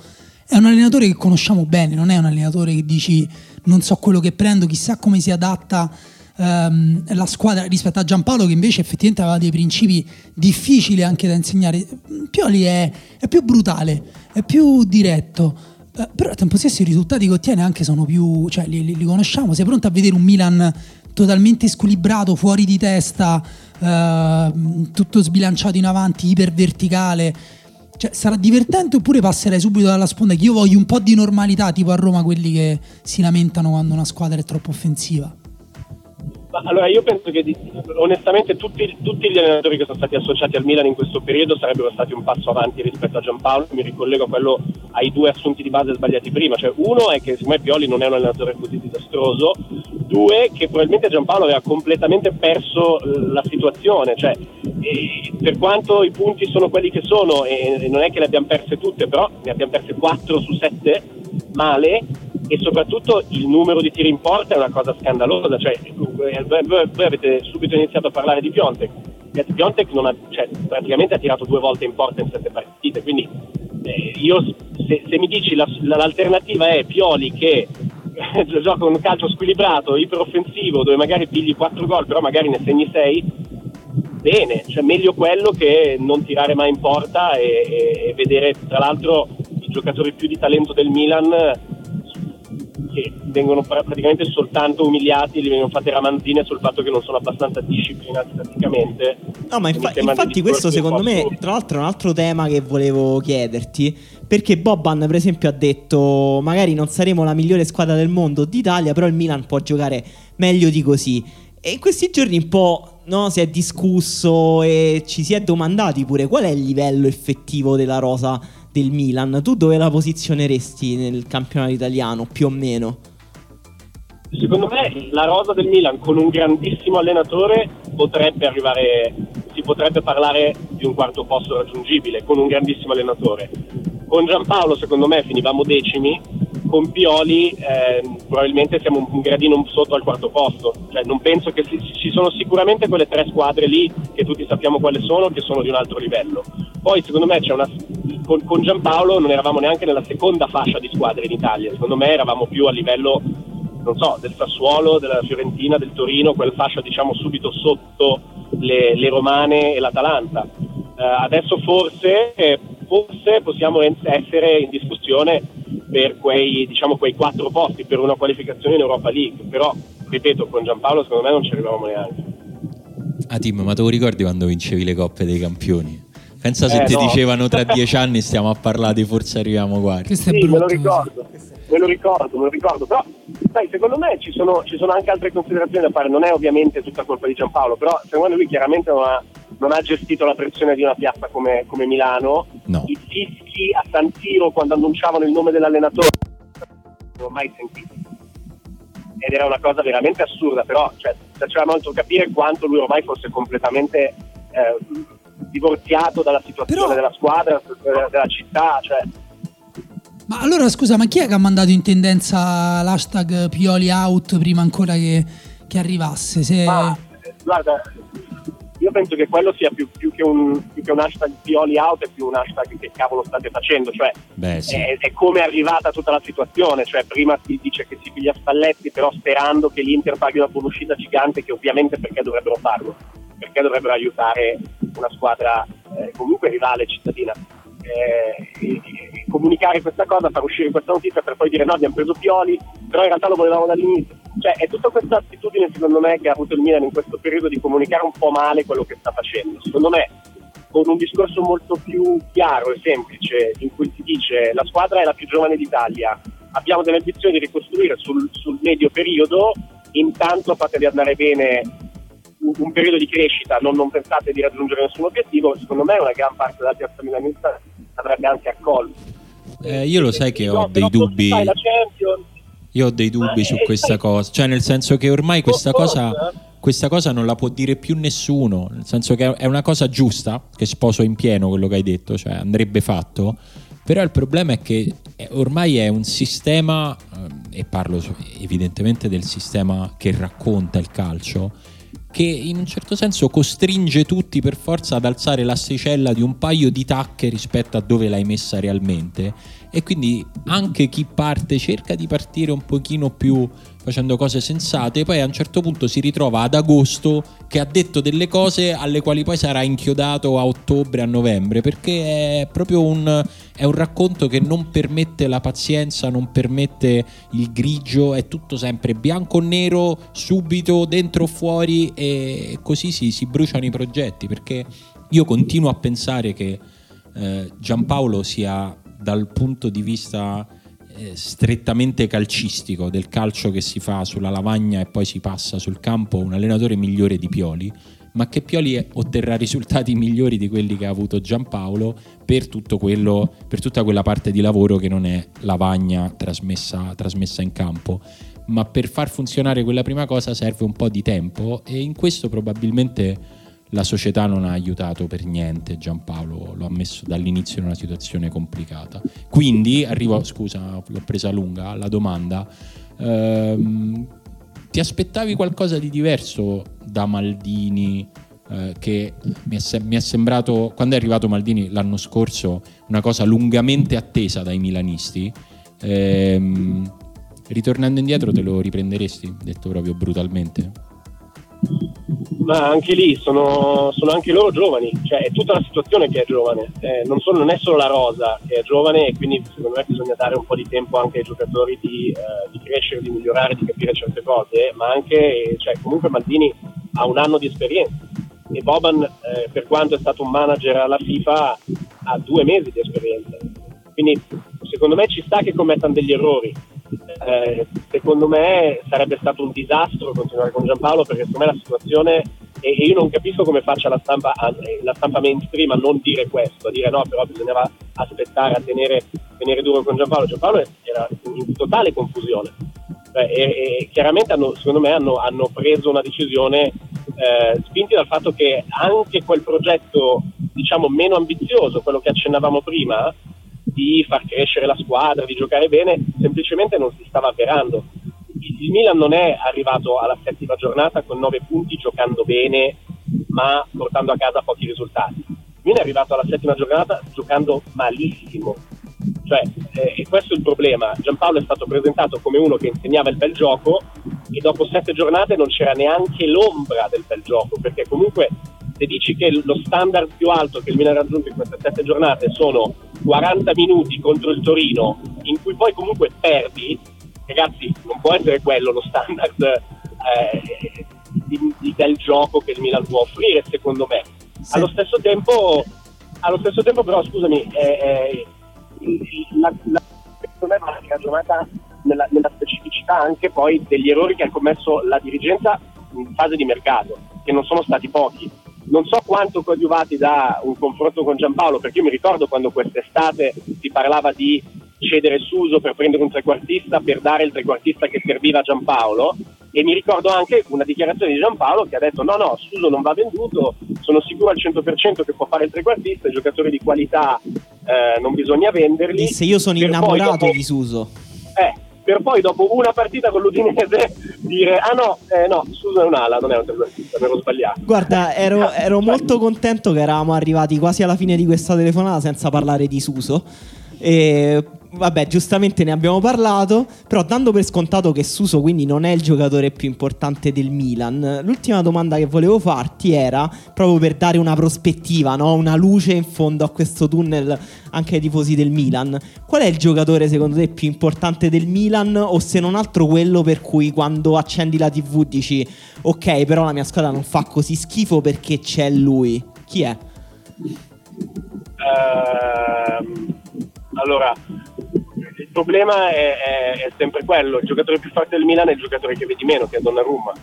è un allenatore che conosciamo bene, non è un allenatore che dici non so quello che prendo, chissà come si adatta ehm, la squadra rispetto a Giampaolo che invece effettivamente aveva dei principi difficili anche da insegnare. Pioli è, è più brutale, è più diretto. Eh, però al tempo stesso i risultati che ottiene anche sono più, cioè li, li- li conosciamo, sei pronto a vedere un Milan totalmente squilibrato, fuori di testa, eh, tutto sbilanciato in avanti, iperverticale. Cioè, sarà divertente oppure passerei subito dalla sponda? Che io voglio un po' di normalità, tipo a Roma, quelli che si lamentano quando una squadra è troppo offensiva. Ma allora io penso che onestamente tutti, tutti, gli allenatori che sono stati associati al Milan in questo periodo sarebbero stati un passo avanti rispetto a Giampaolo, mi ricollego a quello, ai due assunti di base sbagliati prima, cioè uno è che secondo me Pioli non è un allenatore così disastroso, due che probabilmente Giampaolo aveva completamente perso la situazione, cioè per quanto i punti sono quelli che sono e non è che le abbiamo perse tutte, però ne abbiamo perse 4 su 7 male e soprattutto il numero di tiri in porta è una cosa scandalosa, cioè, voi avete subito iniziato a parlare di Piontek, Piontek ha, cioè, praticamente ha tirato due volte in porta in sette partite, quindi eh, io, se, se, mi dici la, l'alternativa è Pioli che gioca un calcio squilibrato, iperoffensivo, dove magari pigli 4 gol, però magari ne segni 6, bene, cioè meglio quello che non tirare mai in porta e, e vedere tra l'altro i giocatori più di talento del Milan che vengono praticamente soltanto umiliati, gli vengono fatte ramanzine sul fatto che non sono abbastanza disciplinati tatticamente. No, ma infa- infatti questo secondo me, tra l'altro è un altro tema che volevo chiederti, perché Boban per esempio ha detto magari non saremo la migliore squadra del mondo d'Italia, però il Milan può giocare meglio di così. E in questi giorni un po' no, si è discusso e ci si è domandati pure qual è il livello effettivo della rosa del Milan, tu dove la posizioneresti nel campionato italiano più o meno? Secondo me la rosa del Milan con un grandissimo allenatore potrebbe arrivare, si potrebbe parlare di un quarto posto raggiungibile con un grandissimo allenatore. Con Giampaolo secondo me finivamo decimi, con Pioli eh, probabilmente siamo un gradino sotto al quarto posto, cioè, non penso che si, ci sono sicuramente quelle tre squadre lì che tutti sappiamo quali sono, che sono di un altro livello. Poi secondo me una, con, con Giampaolo non eravamo neanche nella seconda fascia di squadre in Italia, secondo me eravamo più a livello non so, del Sassuolo, della Fiorentina, del Torino, quel fascia diciamo subito sotto le, le romane e l'Atalanta. Uh, adesso forse, eh, forse possiamo essere in discussione per quei, diciamo, quei quattro posti per una qualificazione in Europa League, però ripeto con Giampaolo secondo me non ci arrivavamo neanche. Ah Tim, ma te lo ricordi quando vincevi le coppe dei campioni? Pensa se eh, ti no. dicevano tra dieci anni stiamo a parlare di forse arriviamo guardi. Sì, me lo ricordo, me lo ricordo, me lo ricordo, però sai, secondo me ci sono, ci sono, anche altre considerazioni da fare, non è ovviamente tutta colpa di Giampaolo, però secondo me lui chiaramente non ha, non ha gestito la pressione di una piazza come, come Milano, no. i fischi a San Siro quando annunciavano il nome dell'allenatore non ho mai sentito ed era una cosa veramente assurda, però cioè, faceva molto capire quanto lui ormai fosse completamente eh, divorziato dalla situazione però... della squadra, della città. Cioè. Ma allora scusa, ma chi è che ha mandato in tendenza l'hashtag Pioli out prima ancora che, che arrivasse? Se... Ma, guarda, io penso che quello sia più, più, che un, più, che un, hashtag Pioli out è più un hashtag che cavolo state facendo, cioè Beh, sì. è, è, come è arrivata tutta la situazione, cioè prima si dice che si piglia Spalletti però sperando che l'Inter paghi una buonuscita gigante che ovviamente perché dovrebbero farlo, perché dovrebbero aiutare una squadra eh, comunque rivale cittadina. Eh, comunicare questa cosa, far uscire questa notizia per poi dire no abbiamo preso Pioli, però in realtà lo volevamo dall'inizio. Cioè è tutta questa attitudine secondo me che ha avuto il Milan in questo periodo di comunicare un po' male quello che sta facendo. Secondo me con un discorso molto più chiaro e semplice in cui si dice la squadra è la più giovane d'Italia, abbiamo delle ambizioni di ricostruire sul, sul medio periodo, intanto fatevi andare bene un, periodo di crescita, non, non, pensate di raggiungere nessun obiettivo, secondo me una gran parte della piazza milanista avrebbe anche accolto. Eh, io lo sai che ho dei dubbi. Io ho dei dubbi su questa cosa, cioè nel senso che ormai questa cosa, questa cosa non la può dire più nessuno, nel senso che è una cosa giusta, che sposo in pieno quello che hai detto, cioè andrebbe fatto, però il problema è che ormai è un sistema, eh, e parlo evidentemente del sistema che racconta il calcio, che in un certo senso costringe tutti per forza ad alzare l'asticella di un paio di tacche rispetto a dove l'hai messa realmente. E quindi anche chi parte cerca di partire un pochino più facendo cose sensate, poi a un certo punto si ritrova ad agosto che ha detto delle cose alle quali poi sarà inchiodato a ottobre, a novembre, perché è proprio un, è un racconto che non permette la pazienza, non permette il grigio, è tutto sempre bianco o nero, subito, dentro o fuori e così si, si bruciano i progetti, perché io continuo a pensare che eh, Giampaolo sia dal punto di vista strettamente calcistico del calcio che si fa sulla lavagna e poi si passa sul campo un allenatore migliore di Pioli ma che Pioli otterrà risultati migliori di quelli che ha avuto Giampaolo per, tutto quello, per tutta quella parte di lavoro che non è lavagna trasmessa, trasmessa in campo. Ma per far funzionare quella prima cosa serve un po' di tempo e in questo probabilmente la società non ha aiutato per niente Giampaolo, lo ha messo dall'inizio in una situazione complicata. Quindi arrivo, scusa, l'ho presa lunga, la domanda. Ehm, ti aspettavi qualcosa di diverso da Maldini? Eh, che mi è, mi è, sembrato, quando è arrivato Maldini l'anno scorso, una cosa lungamente attesa dai milanisti. Ehm, ritornando indietro, te lo riprenderesti, detto proprio brutalmente? Ma anche lì sono, sono, anche loro giovani, cioè è tutta la situazione che è giovane, eh, non, solo, non, è solo la rosa che è giovane e quindi secondo me bisogna dare un po' di tempo anche ai giocatori di, eh, di crescere, di migliorare, di capire certe cose, ma anche, cioè, comunque Maldini ha un anno di esperienza e Boban eh, per quanto è stato un manager alla FIFA ha due mesi di esperienza, quindi secondo me ci sta che commettano degli errori, eh, secondo me sarebbe stato un disastro continuare con Giampaolo perché secondo me la situazione e, io non capisco come faccia la stampa, la stampa, mainstream a non dire questo, a dire no però bisognava aspettare a tenere, tenere duro con Giampaolo. Giampaolo era in totale confusione. E, e, chiaramente hanno, secondo me hanno, hanno preso una decisione eh, spinti dal fatto che anche quel progetto diciamo meno ambizioso, quello che accennavamo prima di far crescere la squadra, di giocare bene, semplicemente non si stava avverando. Il Milan non è arrivato alla settima giornata con nove punti giocando bene, ma portando a casa pochi risultati. Il Milan è arrivato alla settima giornata giocando malissimo. Cioè, eh, e questo è il problema. Giampaolo è stato presentato come uno che insegnava il bel gioco e dopo sette giornate non c'era neanche l'ombra del bel gioco, perché comunque se dici che lo standard più alto che il Milan ha raggiunto in queste sette giornate sono 40 minuti contro il Torino, in cui poi comunque perdi, ragazzi, non può essere quello lo standard eh, di, di, del gioco che il Milan può offrire, secondo me. Sì. Allo stesso tempo, allo stesso tempo però, scusami, eh, la, la, secondo me va ragionata nella, nella specificità anche poi degli errori che ha commesso la dirigenza in fase di mercato, che non sono stati pochi non so quanto coadiuvati da un confronto con Giampaolo, perché io mi ricordo quando quest'estate si parlava di cedere Suso per prendere un trequartista per dare il trequartista che serviva a Giampaolo e mi ricordo anche una dichiarazione di Giampaolo che ha detto no no Suso non va venduto sono sicuro al 100% che può fare il trequartista i giocatori di qualità eh, non bisogna venderli disse io sono innamorato dopo... di Suso. Eh per poi dopo una partita con l'Udinese dire ah no, eh, no, scusa è un'ala, non è un trequartista, mi ero sbagliato. Guarda, ero, ero molto contento che eravamo arrivati quasi alla fine di questa telefonata senza parlare di Suso. E vabbè, giustamente ne abbiamo parlato, però dando per scontato che Suso quindi non è il giocatore più importante del Milan, l'ultima domanda che volevo farti era proprio per dare una prospettiva, no? una luce in fondo a questo tunnel anche ai tifosi del Milan. Qual è il giocatore secondo te più importante del Milan o se non altro quello per cui quando accendi la TV dici ok, però la mia squadra non fa così schifo perché c'è lui? Chi è? Uh, allora, il problema è, è, è, sempre quello, il giocatore più forte del Milan è il giocatore che vedi meno, che è Donnarumma.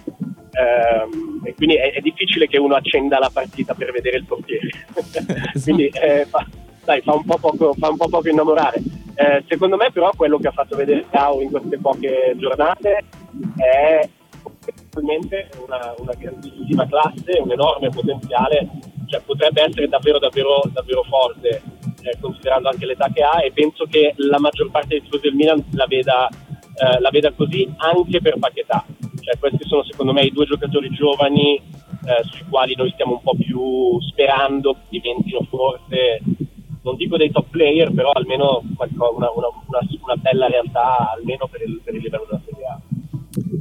Ehm, e quindi è, è, difficile che uno accenda la partita per vedere il portiere. quindi eh, fa, dai, fa, un poco, fa, un po poco, innamorare. Eh, secondo me però quello che ha fatto vedere Cao in queste poche giornate è probabilmente una, una grandissima classe, un enorme potenziale, cioè potrebbe essere davvero davvero davvero forte eh, considerando anche l'età che ha e penso che la maggior parte dei tifosi del Milan la veda, eh, la veda così anche per Paquetà. Cioè, questi sono secondo me i due giocatori giovani eh, sui quali noi stiamo un po' più sperando diventino forse non dico dei top player, però almeno una, una- una- una bella realtà, almeno per il, per il livello della Serie A.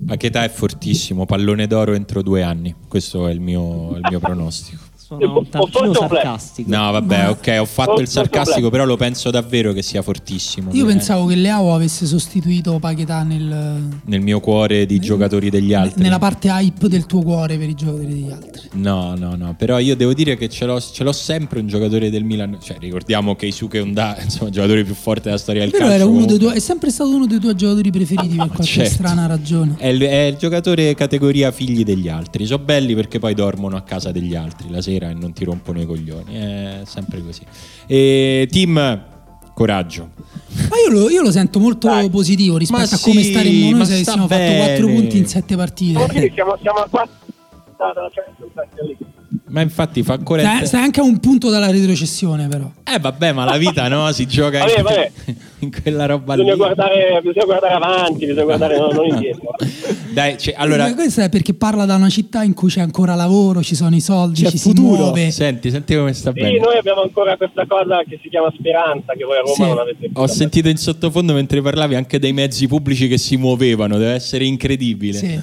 A che età è fortissimo, pallone d'oro entro due anni. Questo è il mio, il mio pronostico. Suona un tantino sarcastico. No, vabbè, ok, ho fatto il sarcastico, però lo penso davvero che sia fortissimo. Io pensavo che Leao avesse sostituito Paquetà nel, Nel mio cuore di giocatori degli altri. nella parte hype del tuo cuore per i giocatori degli altri. No, no, no, però io devo dire che ce l'ho, ce l'ho sempre un giocatore del Milan, cioè ricordiamo che Isuke Onda, insomma, il giocatore più forte della storia del Però calcio. era uno dei tuoi, è sempre stato uno dei tuoi giocatori preferiti per qualche Certo. strana ragione. È è il giocatore categoria figli degli altri. Sono belli perché poi dormono a casa degli altri la sera e non ti rompono i coglioni. È sempre così. E team, coraggio. Ma io lo, io lo sento molto Dai. positivo rispetto Ma a come sì, staremmo ma noi se sta avessimo fatto bene. 4 punti in 7 partite. Siamo, siamo a 4 dalla Champions League. Ma infatti fa ancora. Stai, stai anche a un punto dalla retrocessione, però. Eh vabbè, ma la vita no, si gioca Vabbè, in, vabbè. in quella roba Bisogna lì. guardare, bisogna guardare avanti, bisogna guardare non, non indietro. Dai, cioè, allora, Ma questo è perché parla da una città in cui c'è ancora lavoro, ci sono i soldi, C'è ci futuro. si muove. senti, senti come sta Sì, bene. noi abbiamo ancora questa cosa che si chiama speranza, che voi a Roma Sì. non avete più. Ho sentito in sottofondo mentre parlavi anche dei mezzi pubblici che si muovevano, deve essere incredibile. Sì.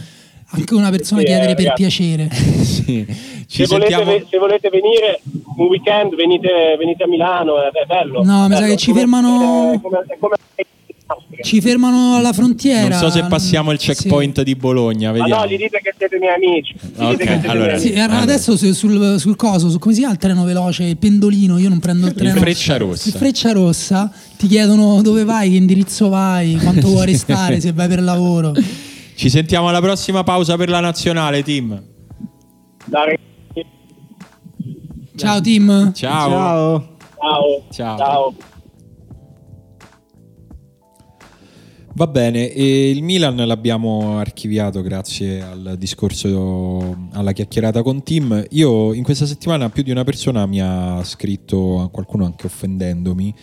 Anche una persona Sì, chiedere eh, per piacere. Sì. Ci Se volete, se volete venire un weekend, venite, venite a Milano, è, è bello. No, mi sa che ci fermano- È come, è come in. Ci fermano alla frontiera. Non so se passiamo il checkpoint di Bologna, Ma vediamo. no, gli dite che siete miei amici. Gli Ok, dite che siete allora- miei Sì, amici. era- adesso su- sul, sul coso, su, come si chiama il treno veloce, il pendolino, io non prendo il treno. Freccia Rossa. Il freccia rossa, ti chiedono dove vai, che indirizzo vai, quanto vuoi restare, se vai per lavoro. Ci sentiamo alla prossima pausa per la nazionale, team. Dai, Ciao team. Ciao. Ciao. Ciao. Ciao. Ciao. Va bene, e il Milan l'abbiamo archiviato grazie al discorso, alla chiacchierata con Tim. Io in questa settimana più di una persona mi ha scritto, qualcuno anche offendendomi,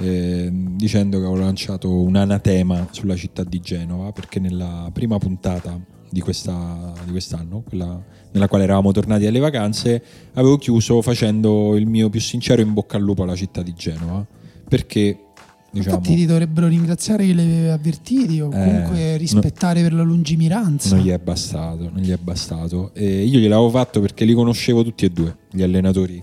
eh, dicendo che avevo lanciato un anatema sulla città di Genova perché nella prima puntata di, questa- di quest'anno, quella nella quale eravamo tornati alle vacanze, avevo chiuso facendo il mio più sincero in bocca al lupo alla città di Genova perché... Diciamo, Infatti ti dovrebbero ringraziare che li avevi avvertiti o Eh, comunque rispettare per la lungimiranza. Non gli è bastato, non gli è bastato. E io gliel'avevo fatto perché li conoscevo tutti e due, gli allenatori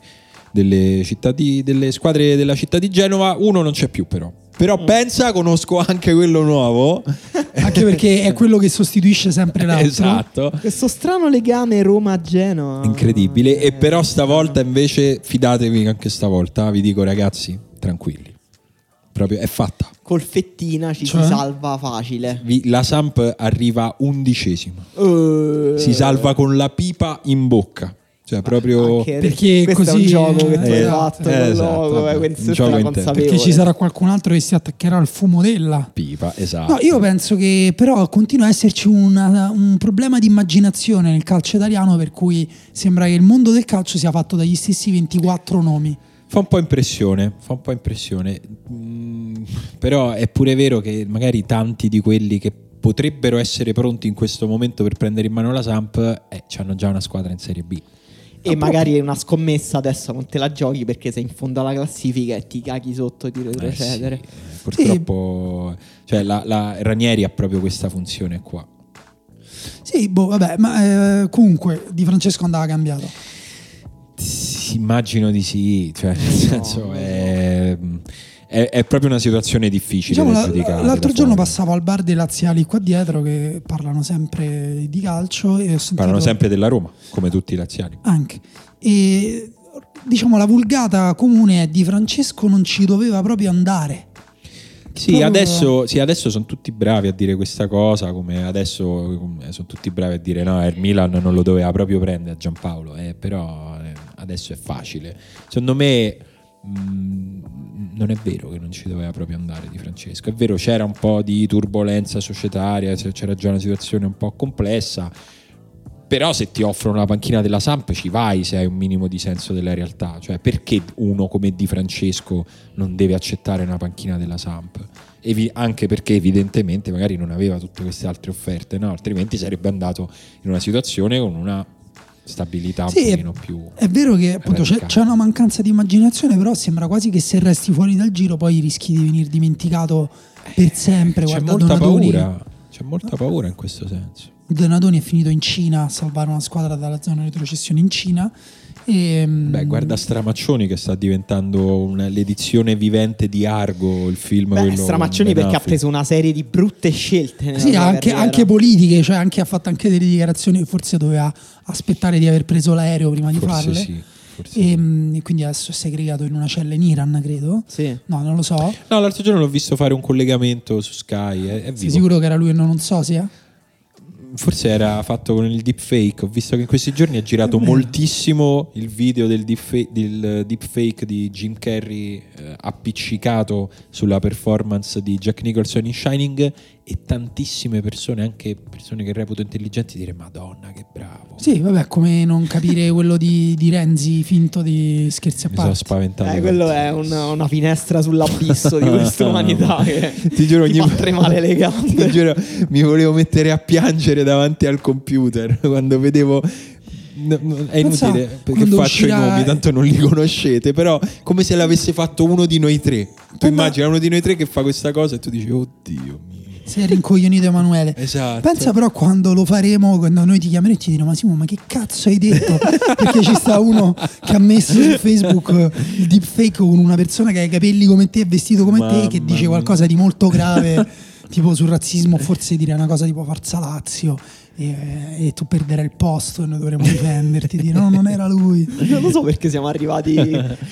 delle, città di- delle squadre della città di Genova. Uno non c'è più però. Però Mm. pensa, conosco anche quello nuovo. Anche perché è quello che sostituisce sempre l'altro. esatto. Questo strano legame Roma-Genoa. Incredibile. E Eh, però stavolta invece fidatevi che anche stavolta vi dico ragazzi, tranquilli. Proprio è fatta. Col fettina ci Cioè? si salva facile. Vi- la Samp arriva undicesima. Eh, Si salva con la pipa in bocca. Cioè proprio... Perché questo è così, un gioco che tu eh, hai esatto, fatto eh, esatto, logo, vabbè, eh. Perché ci sarà qualcun altro che si attaccherà al fumo della. Pipa, esatto. No, io penso che però continua a esserci una- un problema di immaginazione nel calcio italiano per cui sembra che il mondo del calcio sia fatto dagli stessi 24 nomi. Fa un po' impressione, fa un po' impressione. Mm, però è pure vero che magari tanti di quelli che potrebbero essere pronti in questo momento per prendere in mano la Samp eh, hanno già una squadra in Serie B. E magari è una scommessa adesso non te la giochi perché sei in fondo alla classifica e ti caghi sotto di Eh, retrocedere. sì, eh, purtroppo cioè, la, la Ranieri ha proprio questa funzione qua. Sì, boh, vabbè, ma eh, comunque Di Francesco andava cambiato. Sì, immagino di sì, cioè, nel senso è, è- è proprio una situazione difficile Diciamo, da giudicare. l'altro giorno passavo al bar dei laziali qua dietro che parlano sempre di calcio e sentito Parlano sempre della Roma, come tutti i laziali. anche. E diciamo la vulgata comune è di Francesco non ci doveva proprio andare. Sì Proprio- adesso, sì, adesso sono tutti bravi a dire questa cosa, come adesso come sono tutti bravi a dire no, il Milan non lo doveva proprio prendere a Giampaolo, eh, però eh, adesso è facile. Secondo me mh, non è vero che non ci doveva proprio andare di Francesco, è vero c'era un po' di turbolenza societaria, c'era già una situazione un po' complessa, però se ti offrono la panchina della Samp ci vai se hai un minimo di senso della realtà. Cioè, perché uno come Di Francesco non deve accettare una panchina della Samp? Evi- anche perché evidentemente magari non aveva tutte queste altre offerte, no? altrimenti sarebbe andato in una situazione con una stabilità un Sì, è, pochino più. è vero che appunto, c'è, c'è una mancanza di immaginazione, però sembra quasi che se resti fuori dal giro poi rischi di venire dimenticato per sempre. C'è molta paura. C'è molta paura in questo senso. Donadoni è finito in Cina a salvare una squadra dalla zona di retrocessione in Cina. E, mm, Beh, guarda Stramaccioni che sta diventando una- l'edizione vivente di Argo, il film Beh, Stramaccioni perché ha preso una serie di brutte scelte. Sì, anche, anche politiche, cioè anche, ha fatto anche delle dichiarazioni che forse doveva aspettare di aver preso l'aereo prima di Forse farle. sì, forse E, sì. quindi adesso è segregato in una cella in Iran, credo. Sì. No, non lo so. No, l'altro giorno l'ho visto fare un collegamento su Sky. È, è Sei vivo. sicuro che era lui e non un sosia? Forse era fatto con il deepfake. Ho visto che in questi giorni ha girato È moltissimo il video del deepfake, del deepfake di Jim Carrey eh, appiccicato sulla performance di Jack Nicholson in Shining. E tantissime persone, anche persone che reputo intelligenti, dire: Madonna, che bravo. Sì, vabbè, come non capire quello di, di Renzi finto di scherzi a Mi sono parte. spaventato. Eh, quello è una, una finestra sull'abisso di questa umanità che Ti giuro, ogni fa tremare le gambe. Ti giuro, mi volevo mettere a piangere davanti al computer quando vedevo. no, no, è inutile perché quando faccio uscirà- i nomi, tanto non li conoscete. Però, come se l'avesse fatto uno di noi tre. Tu Quando- immagina uno di noi tre che fa questa cosa e tu dici, oddio mio. Si è rincoglionito Emanuele. Esatto. Pensa però quando lo faremo, quando noi ti chiameremo e ti diremo: Ma Simo, ma che cazzo hai detto? Perché ci sta uno che ha messo su Facebook il deepfake con una persona che ha i capelli come te, vestito come te, che Mamma dice qualcosa di molto grave, tipo sul razzismo, forse dire una cosa tipo Forza Lazio. E, e tu perderai il posto e noi dovremo difenderti. Dire no, non era lui. Non lo so perché siamo arrivati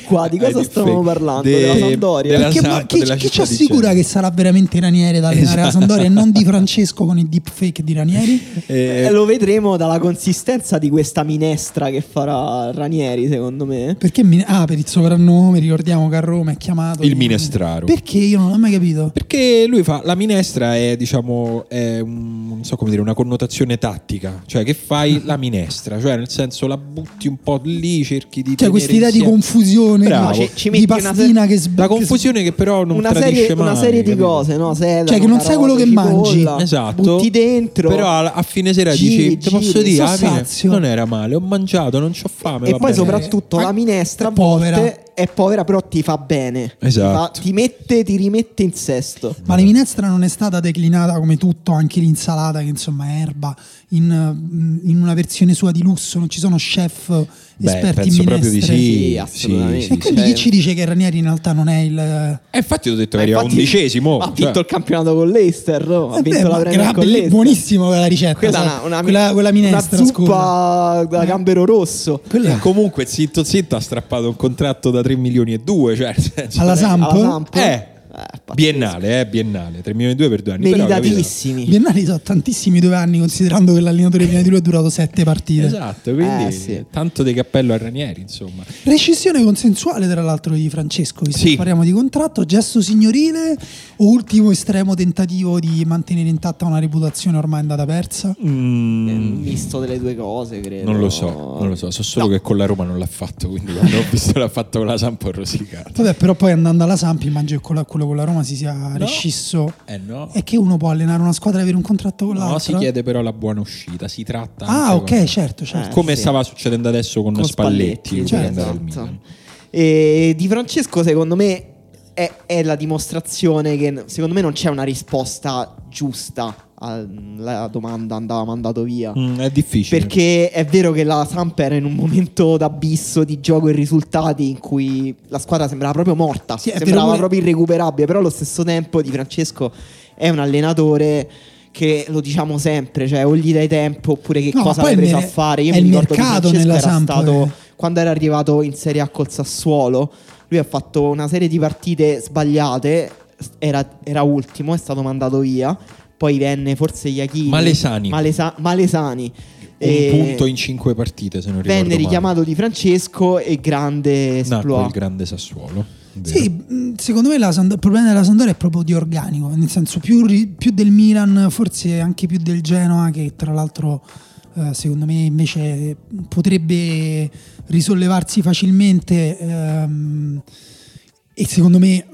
qua. Di Ai cosa stavamo parlando? De- della Sandoria? della- Perché Samp, ma chi, della chi ci di assicura che sarà veramente Ranieri ad allenare la Esatto. Sandoria e non di Francesco con i deepfake di Ranieri? Eh, Eh, lo vedremo dalla consistenza di questa minestra che farà Ranieri, secondo me. Perché mi- ah, per il soprannome, ricordiamo che a Roma è chiamato Il minestraro. Perché io non ho mai capito. Perché lui fa la minestra è diciamo è un- non so come dire una connotazione tattica, cioè che fai la minestra, cioè nel senso la butti un po' lì, cerchi di Cioè, questa idea di confusione, Bravo. di- Ci- ci di metti una pastina che sb- La confusione che però non Una tradisce serie, mai, una serie di cose, no? Sedano, Cioè, che non sai quello che mangi. Esatto. Butti dentro. Però a, a fine sera Giri, dici, ti posso dire, so alla fine sazio." non era male, ho mangiato, non c'ho fame. E va poi bene. soprattutto Eh, la minestra è a volte povera. È povera, però ti fa bene. Esatto. Ti, fa- ti mette, ti rimette in sesto. Ma la minestra non è stata declinata come tutto, anche l'insalata, che insomma è erba, in, in una versione sua di lusso. Non ci sono chef Beh, esperti in penso proprio di minestre. sì. Sì, assolutamente. sì, E quindi Cioè- chi ci dice che Ranieri in realtà non è il. Eh, infatti ho detto che Ma era undicesimo. Ha cioè. vinto il campionato con l'Eister. no? Ha Eh vinto beh, la Premier con l'Eister. buonissima quella ricetta. Quella una, una, quella, quella minestra, una scusa. zuppa da gambero rosso. Quella- Eh, Comunque, zitto zitto ha strappato un contratto da 3 milioni e 2, cioè senso- Alla Samp? Alla Samp. Eh, Eh, pazzesco. biennale, eh, biennale, 3 milioni e 2 per due anni. però? Meritatissimi. Biennali sono tantissimi due anni, considerando che l'allenatore prima di lui ha durato sette partite. Esatto, quindi Eh, sì. tanto di cappello a Ranieri, insomma. Rescissione consensuale, tra l'altro, di Francesco. Visto Sì. che parliamo di contratto, gesto signorile o ultimo estremo tentativo di mantenere intatta una reputazione ormai andata persa? È un misto delle due cose, credo. Mm. Non lo so, non lo so, so solo No. che con la Roma non l'ha fatto, quindi quando ho visto l'ha fatto con la Samp ho rosicato. Vabbè, però poi andando alla Samp immagino che con la- quello con la Roma si sia rescisso. Eh no. È che uno può allenare una squadra e avere un contratto con No, l'altra? si chiede però la buona uscita, si tratta Ah, ok, con- certo, certo. Eh, Come sì. stava succedendo adesso con, Con Spalletti, Spalletti. Milan. E di Francesco, secondo me, è, è la dimostrazione che secondo me non c'è una risposta giusta alla domanda andava mandato via. Mm, è difficile. Perché è vero che la Samp era in un momento d'abisso di gioco e risultati in cui la squadra sembrava proprio morta, Sì, vero sembrava pure- proprio irrecuperabile, però allo stesso tempo Di Francesco è un allenatore che lo diciamo sempre, cioè o gli dai tempo oppure che No, cosa l'hai preso mere- a fare. Io è mi ricordo che Francesco nella era Samp, stato eh. quando era arrivato in Serie A col Sassuolo, lui ha fatto una serie di partite sbagliate, era, era ultimo, è stato mandato via, poi venne forse Iachini. Malesani. Malesa- Malesani. un E punto in cinque partite, se non ricordo Venne male. richiamato Di Francesco e grande esploit. il grande Sassuolo. vero. Sì, secondo me la Sand- il problema della Sampdoria è proprio di organico, nel senso più, ri- più del Milan, forse anche più del Genoa, che tra l'altro eh, secondo me invece potrebbe risollevarsi facilmente ehm, e secondo me,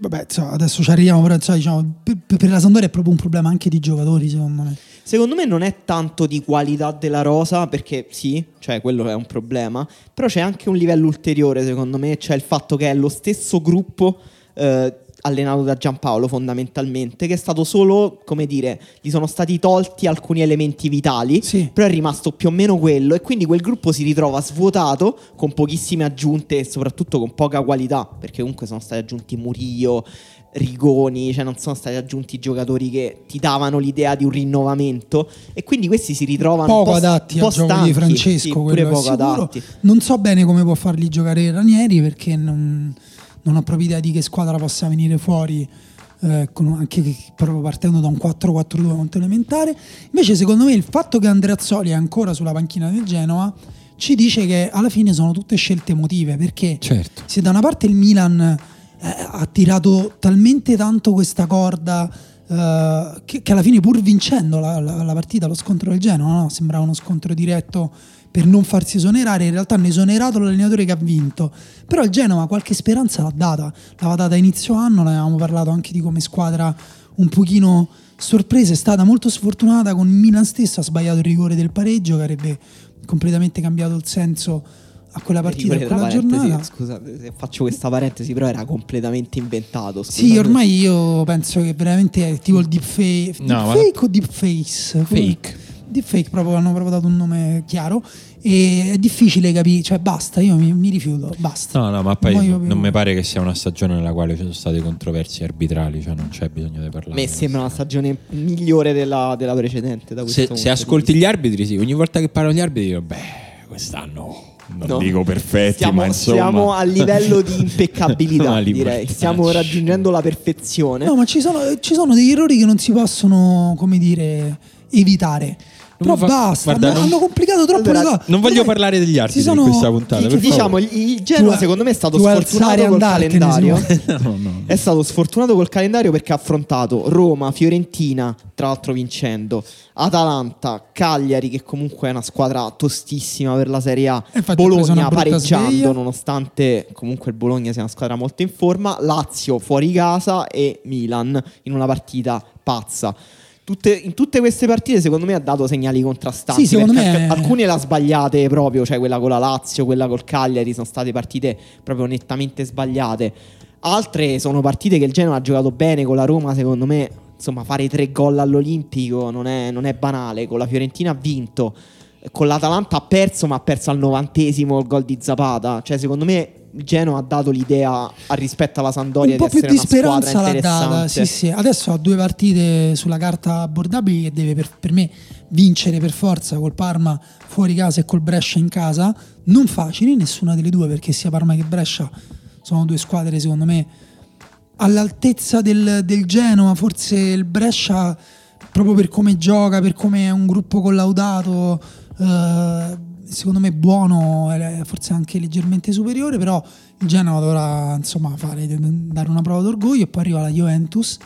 vabbè, insomma, adesso ci arriviamo, però insomma, diciamo, per, per la Sampdoria è proprio un problema anche di giocatori, secondo me. Secondo me non è tanto di qualità della rosa, perché sì, cioè quello è un problema, però c'è anche un livello ulteriore secondo me, cioè il fatto che è lo stesso gruppo eh, allenato da Giampaolo fondamentalmente, che è stato solo, come dire, gli sono stati tolti alcuni elementi vitali, Sì. però è rimasto più o meno quello e quindi quel gruppo si ritrova svuotato con pochissime aggiunte e soprattutto con poca qualità, perché comunque sono stati aggiunti Murillo, Rigoni, cioè non sono stati aggiunti giocatori che ti davano l'idea di un rinnovamento e quindi questi si ritrovano poco po' adatti po' al gioco stanchi, di Francesco, sì, pure poco adatti. Non so bene come può farli giocare Ranieri perché non, non ho proprio idea di che squadra possa venire fuori. eh, con- anche che- proprio partendo da un 4-4-2 molto elementare invece secondo me il fatto che Andreazzoli è ancora sulla panchina del Genoa ci dice che alla fine sono tutte scelte emotive perché Certo. se da una parte il Milan eh, ha tirato talmente tanto questa corda eh, che, che alla fine pur vincendo la, la- la partita, lo scontro del Genoa, no? sembrava uno scontro diretto per non farsi esonerare, in realtà hanno esonerato l'allenatore che ha vinto, però il Genoa qualche speranza l'ha data, l'aveva data a inizio anno, ne avevamo parlato anche di come squadra un pochino sorpresa, è stata molto sfortunata con il Milan stesso, ha sbagliato il rigore del pareggio che avrebbe completamente cambiato il senso a quella partita, a quella giornata. Scusate se faccio questa parentesi, però era completamente inventato. Sì, scusate. ormai io penso che veramente è tipo il deepfake. No, ma- deepfake o deepface? Fake. Deepfake, proprio hanno proprio dato un nome chiaro. E è difficile capire, cioè basta, io mi, mi rifiuto, basta. No, no, ma poi più- non mi pare che sia una stagione nella quale ci sono state controversie arbitrali, cioè non c'è bisogno di A parlare. me sembra una stagione migliore della, della precedente. Se, se ascolti gli arbitri, sì, ogni volta che parlo di arbitri dico, beh, quest'anno non No. dico perfetti, Siamo, ma insomma... siamo a livello di impeccabilità, direi. Stiamo raggiungendo la perfezione. No, ma ci sono, ci sono degli errori che non si possono, come dire, evitare. Però fa- basta, guarda, hanno, non- hanno complicato troppo Allora, le cose. Non voglio Dai, parlare degli arbitri sono- in questa puntata, Diciamo, il, Genoa secondo me è stato tu sfortunato col calendario. Simone. no, no. È stato sfortunato col calendario perché ha affrontato Roma, Fiorentina, tra l'altro vincendo, Atalanta, Cagliari, che comunque è una squadra tostissima per la Serie A, E infatti Bologna pareggiando, sveglia. nonostante comunque il Bologna sia una squadra molto in forma, Lazio fuori casa e Milan in una partita pazza. Tutte- in tutte queste partite, secondo me, ha dato segnali contrastanti. Sì, me- alcune le ha sbagliate proprio, cioè quella con la Lazio, quella col Cagliari, sono state partite proprio nettamente sbagliate. Altre sono partite che il Genoa ha giocato bene con la Roma, secondo me, insomma, fare tre gol all'Olimpico non è, non è banale. Con la Fiorentina ha vinto, con l'Atalanta ha perso, ma ha perso al novantesimo il gol di Zapata. Cioè, secondo me, il Genoa ha dato l'idea rispetto alla Sandoria un po' di più di speranza l'ha data. Sì, sì. Adesso ha due partite sulla carta abbordabili che deve per, per me vincere per forza col Parma fuori casa e col Brescia in casa. Non facili nessuna delle due perché sia Parma che Brescia sono due squadre secondo me all'altezza del, del Genoa. Forse il Brescia proprio per come gioca, per come è un gruppo collaudato. Eh, secondo me buono, forse anche leggermente superiore, però il Genoa dovrà insomma fare, dare una prova d'orgoglio e poi arriva la Juventus.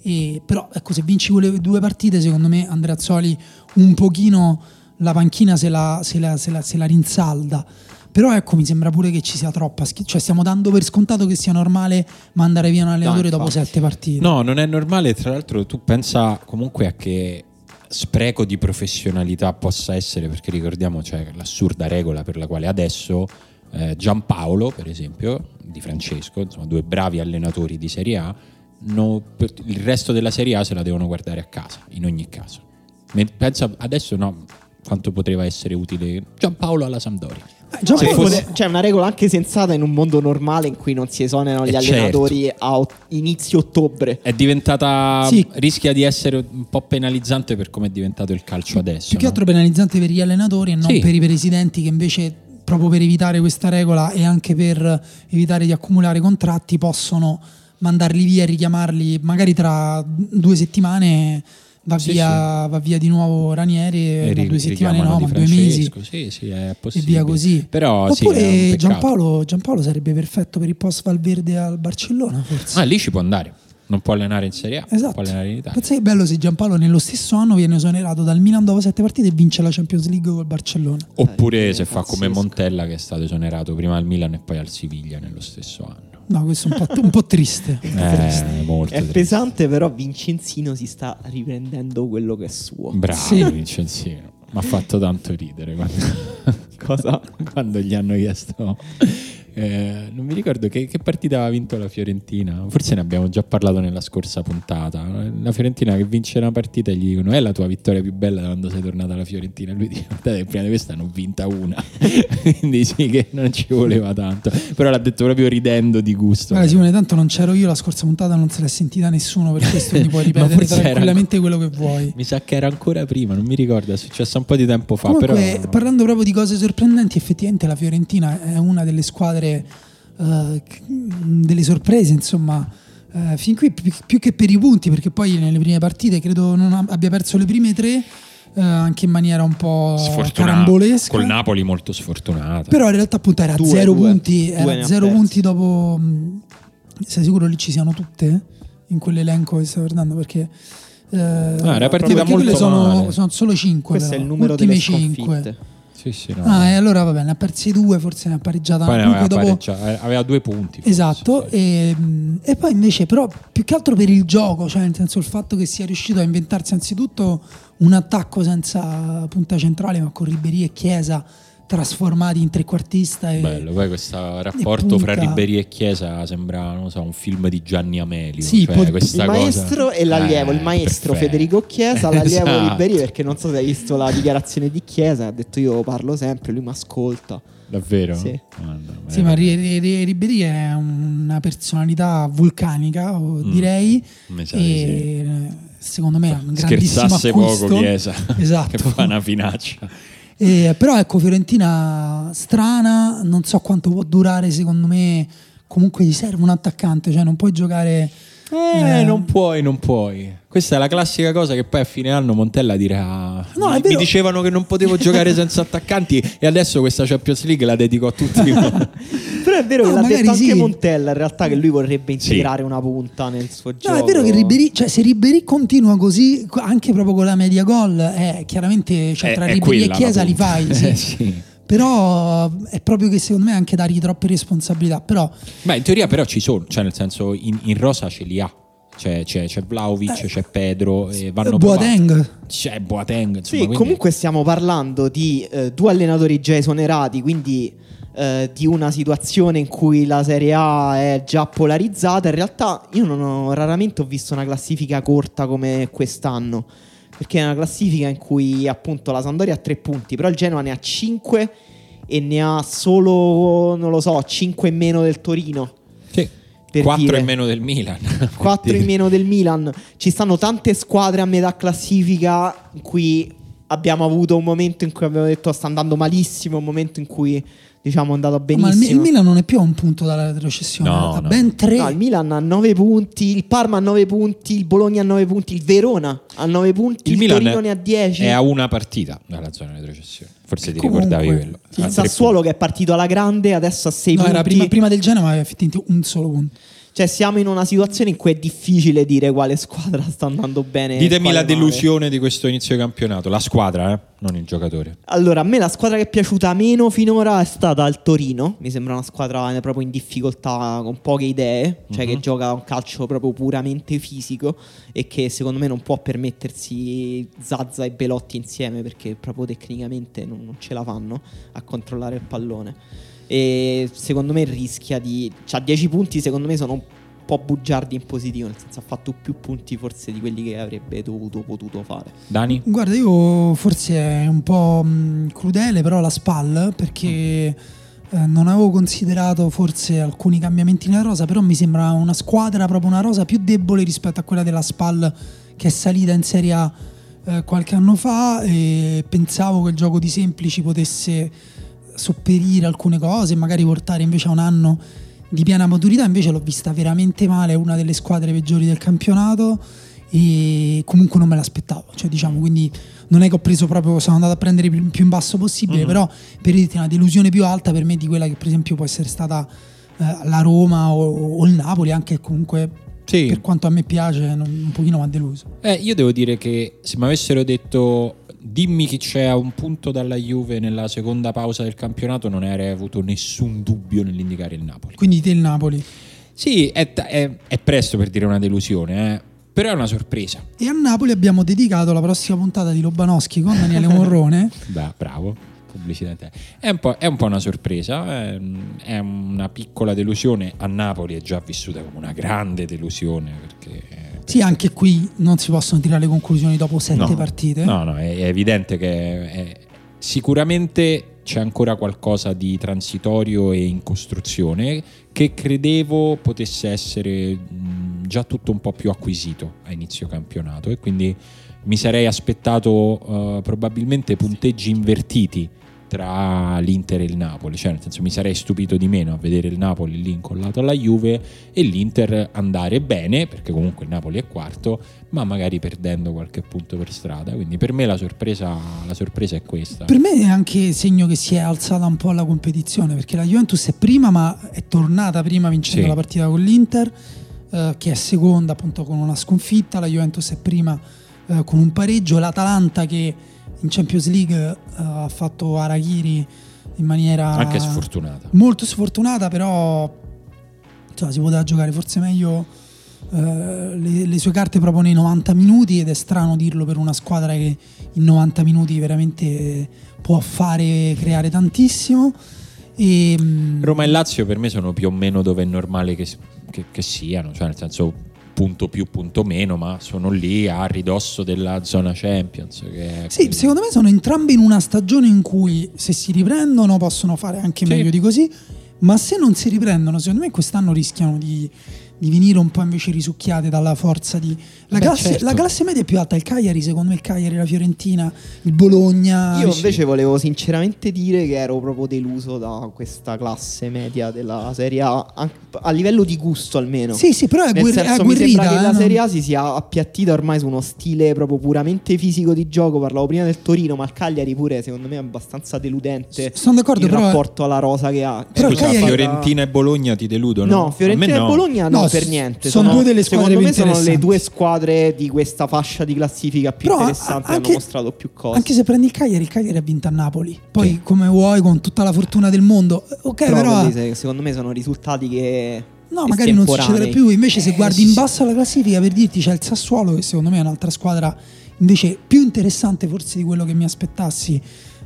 E, però ecco, se vinci quelle due partite, secondo me Andreazzoli un pochino la panchina se la, se la- se la- se la rinsalda. Però ecco, mi sembra pure che ci sia troppa schi- Cioè, stiamo dando per scontato che sia normale mandare via un allenatore dopo infatti. sette partite. No, non è normale. Tra l'altro, tu pensa comunque a che spreco di professionalità possa essere, perché ricordiamo c'è l'assurda regola per la quale adesso eh, Giampaolo, per esempio, di Francesco, insomma, due bravi allenatori di Serie A, no- per- il resto della Serie A se la devono guardare a casa, in ogni caso. Pensa adesso no, quanto poteva essere utile Giampaolo alla Sampdoria. Eh, già Se fosse- c'è una regola anche sensata in un mondo normale in cui non si esonerano gli Eh, certo. allenatori a ot- inizio ottobre. È diventata. Sì. rischia di essere un po' penalizzante per come è diventato il calcio adesso. più che no? altro penalizzante per gli allenatori e non Sì. per i presidenti che invece proprio per evitare questa regola e anche per evitare di accumulare contratti possono mandarli via e richiamarli magari tra due settimane va, Sì, via, va via di nuovo Ranieri E ma ri- due settimane no ma due mesi Sì, sì, è e possibile. via così Però sì, oppure. Giampaolo, Giampaolo sarebbe perfetto per il post Valverde al Barcellona forse Ah, lì ci può andare. Non può allenare in Serie A, Esatto. può allenare in Italia. Pensa che bello se Giampaolo nello stesso anno viene esonerato dal Milan dopo sette partite e vince la Champions League col Barcellona. Oppure Eh, se fa come. Montella che è stato esonerato prima al Milan e poi al Siviglia nello stesso anno. No, questo è un po', un po triste. un po' triste. Eh, molto È triste. pesante, però Vincenzino si sta riprendendo quello che è suo. Bravo Sì. Vincenzino. Mi ha fatto tanto ridere quando, Cosa? quando gli hanno chiesto. Eh, non mi ricordo che, che partita aveva vinto la Fiorentina. Forse ne abbiamo già parlato nella scorsa puntata. La Fiorentina che vince una partita e gli dicono: È la tua vittoria più bella da quando sei tornata alla Fiorentina. E lui dice: Guardate, prima di questa ne ho vinta una. Quindi sì, che non ci voleva tanto. Però l'ha detto proprio ridendo di gusto. Guarda, Simone, tanto non c'ero io la scorsa puntata, non se l'è sentita nessuno, per questo quindi puoi ripetere tranquillamente quello che vuoi. Mi sa che era ancora prima, non mi ricordo, è successo un po' di tempo fa. Comunque, però... parlando proprio di cose sorprendenti, effettivamente la Fiorentina è una delle squadre, eh, che- delle sorprese, insomma, eh, fin qui più, che per i punti, perché poi nelle prime partite credo non ab- abbia perso le prime tre, eh, anche in maniera un po' Sfortunata. carambolesca. Col Napoli molto sfortunata. Però in realtà appunto era Due, zero due. punti, Due era zero punti dopo... mh, sei sicuro lì ci siano tutte? In quell'elenco che stai guardando? Perché... eh, era partita perché quelle molto sono, male. sono solo 5 Questo è il numero ultime delle 5 sconfitte. Sì, sì, no. Ah, e allora va bene, ne ha persi due, forse ne ha pareggiata Poi una. aveva, dopo- pareggia- aveva due punti. forse, Esatto, sì. e, e poi invece però più che altro per il gioco, cioè nel senso il fatto che sia riuscito a inventarsi anzitutto un attacco senza punta centrale ma con Ribery e Chiesa trasformati in trequartista e, Bello, poi questo rapporto fra Ribery e Chiesa sembra, non so, un film di Gianni Amelio. Sì, cioè, pot- questa il cosa- maestro e l'allievo, Eh, il maestro perfetto. Federico Chiesa, l'allievo Esatto. Ribery, perché non so se hai visto la dichiarazione di Chiesa, ha detto io parlo sempre, lui mi ascolta. Davvero? Sì. Guarda, Sì, ma Ri- Ri- Ri- Ribery è una personalità vulcanica, Mm. direi, Mi sa di sì. e eh, secondo me è un grandissimo Scherzasse acquisto. poco Chiesa. Esatto. che fa una finaccia. Eh, però ecco, Fiorentina strana, non so quanto può durare, secondo me comunque gli serve un attaccante, cioè non puoi giocare... Eh, Eh. non puoi, non puoi. Questa è la classica cosa che poi a fine anno Montella dirà: No, Mi vero. dicevano che non potevo giocare senza attaccanti, e adesso questa Champions League la dedico a tutti. Però è vero No, che l'ha magari detto anche sì. Montella in realtà che lui vorrebbe Sì. integrare una punta nel suo gioco. No, è vero che Ribery, cioè se Ribery continua così, co- anche proprio con la media gol, eh, chiaramente cioè, È- tra è Ribery quella e Chiesa li fai, sì. Eh, sì. Però è proprio che secondo me anche dargli troppe responsabilità. Però Beh, in teoria, però ci sono, cioè, nel senso, in, in rosa ce li ha. C'è, c'è, c'è Vlaovic, c'è Pedro, e vanno Eh, Boateng. provati. C'è Boateng. Insomma, Sì, quindi- comunque stiamo parlando di eh, due allenatori già esonerati, quindi eh, di una situazione in cui la Serie A è già polarizzata. In realtà io non ho, raramente ho visto una classifica corta come quest'anno, perché è una classifica in cui appunto la Sampdoria ha tre punti, però il Genoa ne ha cinque e ne ha solo, non lo so, cinque in meno del Torino. Per 4 dire. in meno del Milan. 4 in meno del Milan. Ci stanno tante squadre a metà classifica in cui abbiamo avuto un momento in cui abbiamo detto sta andando malissimo, un momento in cui diciamo è andato ma il, Mi- benissimo. il Milan non è più a un punto dalla retrocessione, No, ha no. ben tre. No, il Milan ha 9 punti, il Parma ha 9 punti, il Bologna ha 9 punti, il Verona ha 9 punti, il, Il Milan Torino ne ha 10. È a una partita dalla zona di retrocessione. Forse ti Comunque, ricordavi quello. A il Sassuolo che è partito alla grande adesso ha 6 No, punti. era prima, prima del Genoa, aveva effettivamente un solo punto. Cioè siamo in una situazione in cui è difficile dire quale squadra sta andando bene. Ditemi la male. delusione di questo inizio di campionato. La squadra, eh? non il giocatore. Allora, a me la squadra che è piaciuta meno finora è stata il Torino. Mi sembra una squadra eh, proprio in difficoltà, con poche idee, cioè Mhm. che gioca un calcio proprio puramente fisico e che secondo me non può permettersi Zazza e Belotti insieme perché proprio tecnicamente non, non ce la fanno a controllare il pallone. E secondo me rischia di... Cioè, 10 punti secondo me sono un po' bugiardi in positivo, nel senso ha fatto più punti forse di quelli che avrebbe dovuto, potuto fare. Dani? Guarda, io forse è un po' mh, crudele, però la SPAL, perché eh, non avevo considerato forse alcuni cambiamenti nella rosa, però mi sembra una squadra, proprio una rosa più debole rispetto a quella della SPAL che è salita in Serie A eh, qualche anno fa e pensavo che il gioco di semplici potesse sopperire alcune cose, magari portare invece a un anno di piena maturità, invece l'ho vista veramente male, è una delle squadre peggiori del campionato e comunque non me l'aspettavo, cioè diciamo, quindi non è che ho preso proprio, sono andato a prendere il più in basso possibile, però per dirti una delusione più alta per me di quella che per esempio può essere stata eh, la Roma o, o il Napoli, anche comunque Sì. per quanto a me piace non- un pochino mi ha deluso. Eh, io devo dire che se mi avessero detto dimmi chi c'è a un punto dalla Juve nella seconda pausa del campionato, non avrei avuto nessun dubbio nell'indicare il Napoli. Quindi te il Napoli. Sì, è, è- è presto per dire una delusione, eh. però è una sorpresa. E a Napoli abbiamo dedicato la prossima puntata di Lobanowski con Daniele Morrone. Beh, bravo. Pubblicità. te. È un, po', è un po' una sorpresa, è, è una piccola delusione. A Napoli è già vissuta come una grande delusione perché Sì, anche qui non si possono tirare le conclusioni dopo sette No. partite. No, no, è, è evidente che è- sicuramente c'è ancora qualcosa di transitorio e in costruzione che credevo potesse essere già tutto un po' più acquisito a inizio campionato e quindi mi sarei aspettato eh, probabilmente punteggi invertiti tra l'Inter e il Napoli, cioè nel senso mi sarei stupito di meno a vedere il Napoli lì incollato alla Juve e l'Inter andare bene, perché comunque il Napoli è quarto, ma magari perdendo qualche punto per strada, quindi per me la sorpresa, la sorpresa è questa. Per me è anche segno che si è alzata un po' la competizione perché la Juventus è prima, ma è tornata prima vincendo Sì. la partita con l'Inter, eh, che è seconda appunto con una sconfitta. La Juventus è prima eh, con un pareggio. L'Atalanta che in Champions League eh, ha fatto Arachiri in maniera Anche sfortunata. molto sfortunata, però insomma, si poteva giocare forse meglio eh, le, le sue carte proprio nei 90 minuti ed è strano dirlo per una squadra che in 90 minuti veramente può fare creare tantissimo. E, mm, Roma e Lazio per me sono più o meno dove è normale che, che- che siano, cioè nel senso punto più, punto meno, ma sono lì a ridosso della zona Champions. Sì, quindi- secondo me sono entrambe in una stagione in cui se si riprendono possono fare anche Sì. meglio di così, ma se non si riprendono, secondo me quest'anno rischiano di, di venire un po' invece risucchiate dalla forza di... La, Beh, classe, certo. la classe media è più alta, il Cagliari, secondo me il Cagliari, la Fiorentina, il Bologna... Io sì. invece volevo sinceramente dire che ero proprio deluso da questa classe media della Serie A, an- a livello di gusto almeno. Sì, sì, però è, Nel guer- è senso, mi sembra che eh, la non- Serie A si sia appiattita ormai su uno stile proprio puramente fisico di gioco. Parlavo prima del Torino, ma il Cagliari pure secondo me è abbastanza deludente. Sono d'accordo, il però- rapporto alla rosa che ha. Però il Scusa, Cagliari- Fiorentina e Bologna ti deludono? No, A Fiorentina me e no. Bologna no, No, per niente. sono due delle squadre secondo me sono le due squadre di questa fascia di classifica più Però, interessanti a- hanno anche- mostrato più cose. Anche se prendi il Cagliari, il Cagliari ha vinto a Napoli. Poi, Sì. come vuoi, con tutta la fortuna del mondo. Ok, però, però. se- secondo me sono risultati che No, magari non succederà più. Invece, se Eh, guardi sì, in basso alla classifica, per dirti c'è il Sassuolo, che secondo me è un'altra squadra invece più interessante, forse di quello che mi aspettassi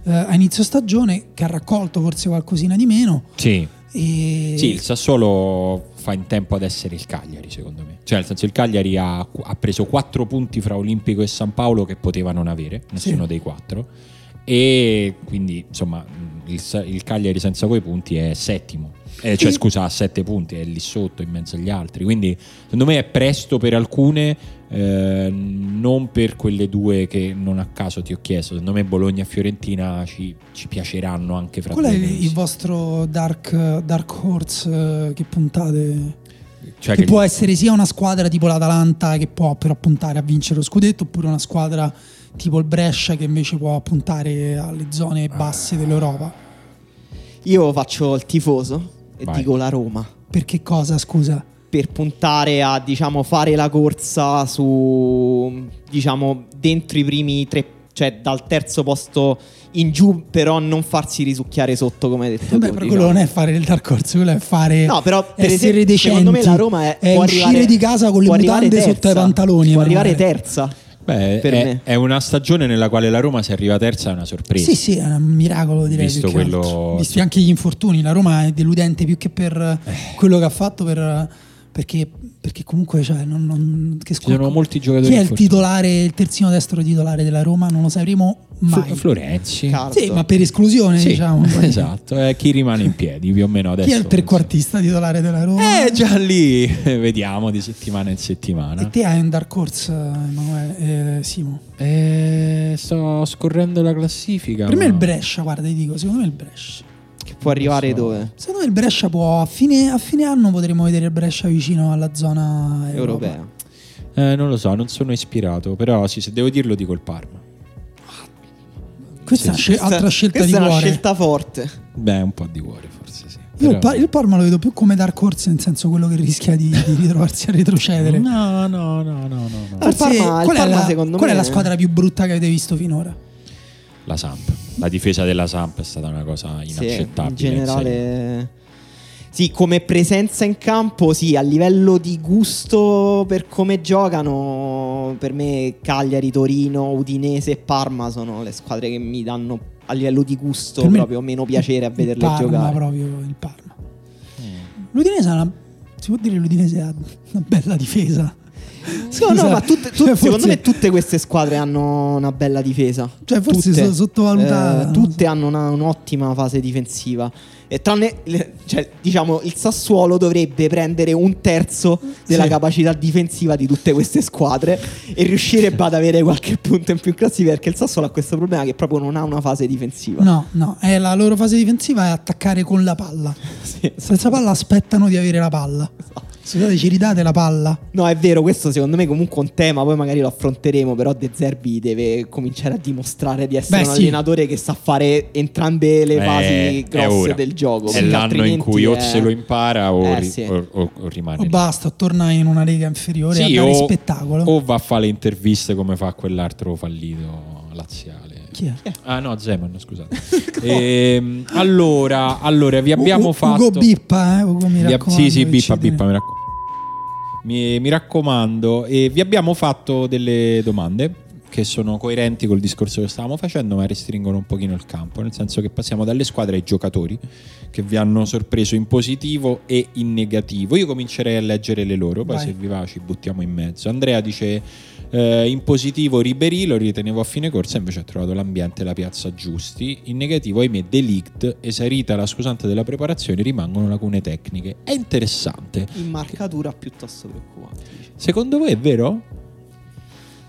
eh, a inizio stagione, che ha raccolto forse qualcosina di meno. Sì. E... Sì, il Sassuolo fa in tempo ad essere il Cagliari, secondo me. Cioè, nel senso, il Cagliari ha, ha preso quattro punti fra Olimpico e San Paolo che poteva non avere, nessuno Sì. dei quattro. E quindi, insomma, il, il Cagliari senza quei punti è settimo. Eh, cioè, Sì. scusa, ha sette punti, è lì sotto in mezzo agli altri. Quindi, secondo me è presto per alcune, eh, non per quelle due che non a caso ti ho chiesto. Secondo me Bologna e Fiorentina ci, ci piaceranno anche fra Qual è il vostro dark, dark horse eh, che puntate? Cioè che che- può essere sia una squadra tipo l'Atalanta che può però puntare a vincere lo scudetto, oppure una squadra tipo il Brescia che invece può puntare alle zone basse dell'Europa. Io faccio il tifoso e Vai. dico la Roma. Per che cosa, scusa? per puntare a diciamo fare la corsa su diciamo dentro i primi tre cioè dal terzo posto in giù però non farsi risucchiare sotto come hai detto Beh, tu, però quello non è fare il dark horse, quello è fare No, però, per essere esempio, decenti. secondo me la Roma è- può uscire arrivare- di casa con le mutande sotto ai terza, pantaloni. può arrivare terza Beh, per è, me. è una stagione nella quale la Roma se arriva terza è una sorpresa. Sì, sì, è un miracolo direi. Visto quello-. Visti anche gli infortuni, la Roma è deludente più che per Eh. quello che ha fatto per- perché, perché comunque cioè, non, non- che Ci sono molti giocatori Chi è il titolare, il terzino destro titolare della Roma? Non lo sapremo mai. Fl- Florenzi. Sì, ma per esclusione, Sì, diciamo. esatto, è chi rimane in piedi più o meno adesso. Chi è il trequartista titolare della Roma? Eh, già lì vediamo di settimana in settimana. E te hai un dark horse, Emanuele, eh, Simo? Eh, sto scorrendo la classifica. Per me ma- il Brescia, guarda, ti dico, secondo me il Brescia. Che può arrivare so. dove Secondo me il Brescia può, a fine, a fine anno potremo vedere il Brescia vicino alla zona Europa. europea Eh, non lo so, non sono ispirato, però sì, se devo dirlo dico il Parma. Questa è una Sì. scel- altra scelta questa di è una cuore. scelta forte Beh, un po' di cuore forse sì. Io il, Però- Par- il Parma lo vedo più come dark horse, nel senso quello che rischia di, di ritrovarsi a retrocedere. No, no, no, no, no, no. Ah, il Forse- Parma- il qual, è Parma, la, secondo qual è me- la squadra più brutta che avete visto finora? La Samp. La difesa della Samp è stata una cosa Sì, inaccettabile. in generale Sì, come presenza in campo, sì, a livello di gusto per come giocano, per me Cagliari, Torino, Udinese e Parma sono le squadre che mi danno a livello di gusto proprio meno piacere a vederle Parma, giocare. proprio il Parma. L'Udinese ha una, si può dire l'Udinese ha una bella difesa. No, no, ma tutte, tu- Cioè, secondo forse- me tutte queste squadre hanno una bella difesa. Cioè, forse Tutte. so- sottovalutate, Eh, tutte hanno una- un'ottima fase difensiva. E tranne, le- cioè, diciamo, il Sassuolo dovrebbe prendere un terzo della Sì. capacità difensiva di tutte queste squadre e riuscirebbe ad avere qualche punto in più in classifica perché il Sassuolo ha questo problema che proprio non ha una fase difensiva. No, no, è la loro fase difensiva è attaccare con la palla. Sì. Senza palla aspettano di avere la palla. Scusate, ci ridate la palla? No, è vero, questo secondo me comunque è un tema, poi magari lo affronteremo, però De Zerbi deve cominciare a dimostrare di essere Beh, un sì. allenatore che sa fare entrambe le Eh, fasi grosse del gioco. È l'anno in altrimenti cui o è- se lo impara o, Eh, ri- sì. o- o- o rimane O lì. basta, torna in una lega inferiore Sì, a dare o, spettacolo. o va a fare le interviste come fa quell'altro fallito laziale. Chi è? Ah no, Zeman, scusate. Ehm, allora, allora, vi abbiamo U- fatto... Ugo Bippa, eh? Ugo, mi ab- raccomando. sì, sì, bippa, bippa, mi raccomando. Mi, mi raccomando, e vi abbiamo fatto delle domande che sono coerenti col discorso che stavamo facendo, ma restringono un pochino il campo, nel senso che passiamo dalle squadre ai giocatori che vi hanno sorpreso in positivo e in negativo. Io comincerei a leggere le loro, poi Vai. se vi va ci buttiamo in mezzo. Andrea dice eh, in positivo Ribery lo ritenevo a fine corsa, invece ha trovato l'ambiente e la piazza giusti. In negativo, ahimè, Delict, esaurita la scusante della preparazione, rimangono lacune tecniche. È interessante. In marcatura piuttosto preoccupante. Secondo voi è vero?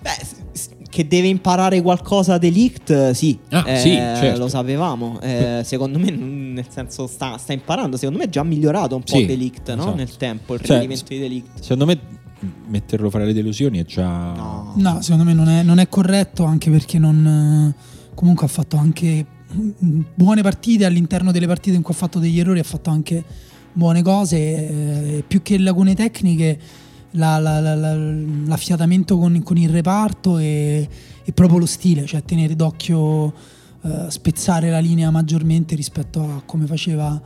Beh, che deve imparare qualcosa Delict, sì, Ah, Eh, sì, certo. lo sapevamo. Eh, secondo me, nel senso, sta, sta imparando. Secondo me è già migliorato un po' Sì, Delict no? esatto. nel tempo. Il Cioè, rendimento di Delict. Secondo me metterlo fra le delusioni è già... No. No, secondo me non è, non è corretto anche perché non, eh, comunque ha fatto anche buone partite all'interno delle partite in cui ha fatto degli errori, ha fatto anche buone cose, eh, più che lacune tecniche, la- la- la- la- l'affiatamento con, con il reparto e, e proprio lo stile, cioè tenere d'occhio, eh, spezzare la linea maggiormente rispetto a come faceva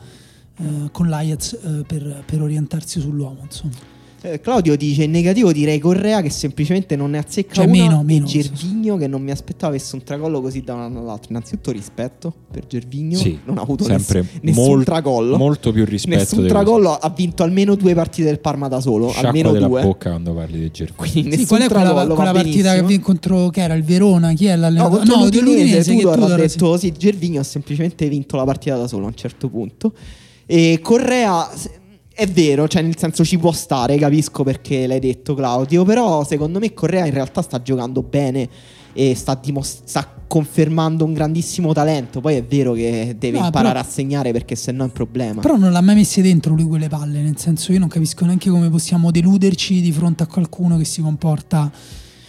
eh, con l'Ajax eh, per, per orientarsi sull'uomo. Insomma. Eh, Claudio dice in negativo direi Correa che semplicemente non ne azzecca Cioè, una meno, e meno. Gervigno che non mi aspettavo avesse un tracollo così da un anno all'altro. Innanzitutto rispetto per Gervigno, Sì, non ha avuto sempre ness- nessun mol- tracollo. molto più rispetto Nessun tracollo, ha vinto almeno due partite del Parma da solo, Sciacqua almeno della due. bocca quando parli di Gervigno. Quindi Sì, nessun qual è quella, tracollo, quella partita che benissimo. vi contro che era il Verona? Chi è No, l'allenatore? contro l'Udinese, che Tudor ha Tudor, sì. detto sì, Gervigno ha semplicemente vinto la partita da solo a un certo punto. E Correa è vero, cioè nel senso ci può stare, capisco perché l'hai detto Claudio, però secondo me Correa in realtà sta giocando bene e sta, dimos- sta confermando un grandissimo talento. Poi è vero che deve No, imparare però- a segnare perché sennò è un problema. Però non l'ha mai messe dentro lui quelle palle, nel senso io non capisco neanche come possiamo deluderci di fronte a qualcuno che si comporta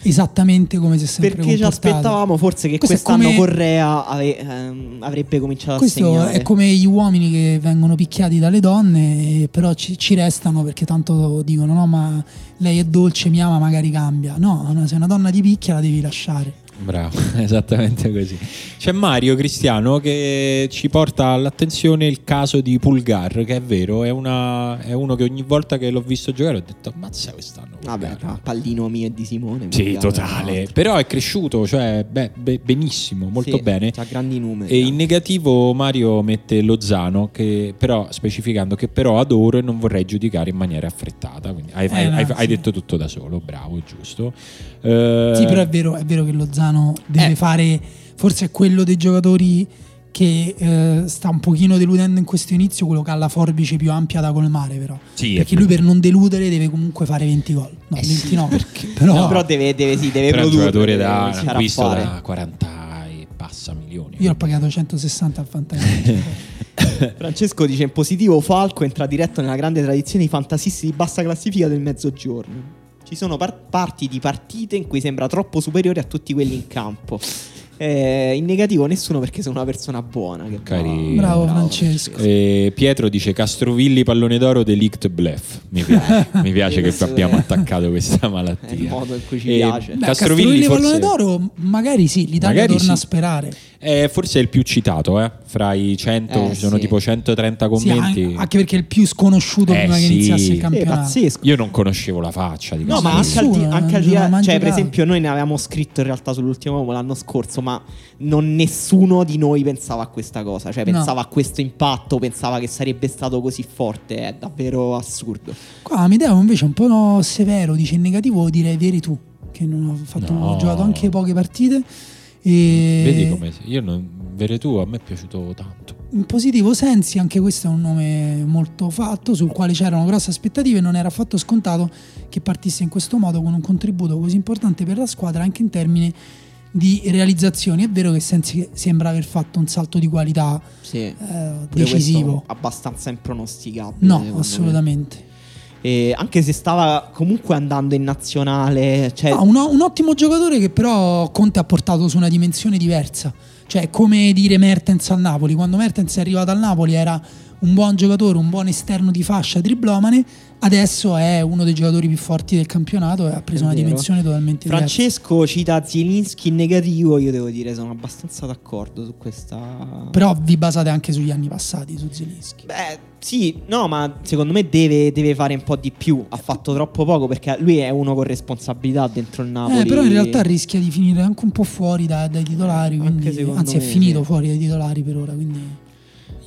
esattamente come si è sempre perché ci comportato. aspettavamo forse che Questo quest'anno come- Correa ave- ehm, avrebbe cominciato a Questo segnare. è come gli uomini che vengono picchiati dalle donne, e però ci, ci restano perché tanto dicono no ma lei è dolce, mi ama, magari cambia. No, no, se una donna ti picchia la devi lasciare. Bravo, esattamente così. C'è Mario Cristiano che ci porta all'attenzione il caso di Pulgar, che è vero, è, una- è uno che ogni volta che l'ho visto giocare ho detto ammazza quest'anno. Vabbè, Pulgar." no, pallino mio e di Simone. Sì, Pulgar, totale. no. Però è cresciuto, cioè beh, be- benissimo, molto Sì, bene. Ha grandi numeri. E in negativo Mario mette Lozano, che però specificando che però adoro e non vorrei giudicare in maniera affrettata. Quindi hai, Eh, hai- no, hai- sì. hai detto tutto da solo, bravo, giusto. Eh, Sì, però è vero, è vero che Lozano deve Eh. fare, forse è quello dei giocatori che eh, sta un pochino deludendo in questo inizio, quello che ha la forbice più ampia da colmare però. Sì, perché lui per non deludere deve comunque fare 20 gol. No, Eh sì, 20 no, perché- però, No, però deve, deve, sì, deve però è un produrre. giocatore deve da a acquisto da 40 e passa milioni. io l'ho pagato 160 al fantasy. Francesco dice in positivo Falco entra diretto nella grande tradizione di fantasisti di bassa classifica del mezzogiorno. Ci sono par- parti di partite in cui sembra troppo superiore a tutti quelli in campo. Eh, in negativo nessuno perché sono una persona buona. Che Carino. Bravo, Francesco. Eh, Pietro dice Castrovilli pallone d'oro delict bluff. Mi piace, mi piace che abbiamo attaccato questa È il malattia. modo in cui ci Eh, piace. Beh, Castrovilli Castrovilli forse- pallone d'oro, magari sì, l'Italia Magari torna sì. a sperare. Eh, forse è il più citato, eh? fra i 100 Eh, ci sono sì. tipo 130 Sì, commenti. an- anche perché è il più sconosciuto Eh, prima che sì. iniziasse il Eh, campionato. pazzesco. Io non conoscevo la faccia di No, ma anche al di, anche al non di là- cioè, per esempio, noi ne avevamo scritto in realtà sull'ultimo uomo l'anno scorso, ma non nessuno di noi pensava a questa cosa. Cioè, No. pensava a questo impatto, pensava che sarebbe stato così forte. È davvero assurdo. Qua Amedeo invece è un po' severo, dice in negativo direi veri tu, che non ho, fatto, No. ho giocato anche poche partite. E Vedi come io non Veretù a me è piaciuto tanto. In positivo Sensi, anche questo è un nome molto fatto, sul quale c'erano grosse aspettative e non era affatto scontato che partisse in questo modo con un contributo così importante per la squadra anche in termini di realizzazioni. È vero che Sensi sembra aver fatto un salto di qualità Sì. eh, decisivo. abbastanza impronosticabile. No, secondo me. E anche se stava comunque andando in nazionale, cioè, No, un, un ottimo giocatore che però Conte ha portato su una dimensione diversa. Cioè, come dire Mertens al Napoli. Quando Mertens è arrivato al Napoli era un buon giocatore, un buon esterno di fascia, driblomane. Adesso è uno dei giocatori più forti del campionato e ha preso È una vero. dimensione totalmente diversa. Francesco cita Zielinski in negativo, io devo dire sono abbastanza d'accordo su questa... Però vi basate anche sugli anni passati su Zielinski. Beh, sì, no, ma secondo me deve, deve fare un po' di più. Ha fatto troppo poco perché lui è uno con responsabilità dentro il Napoli. Eh, però in realtà rischia di finire anche un po' fuori da- dai titolari. Quindi- anzi, è me, finito sì. fuori dai titolari per ora. Quindi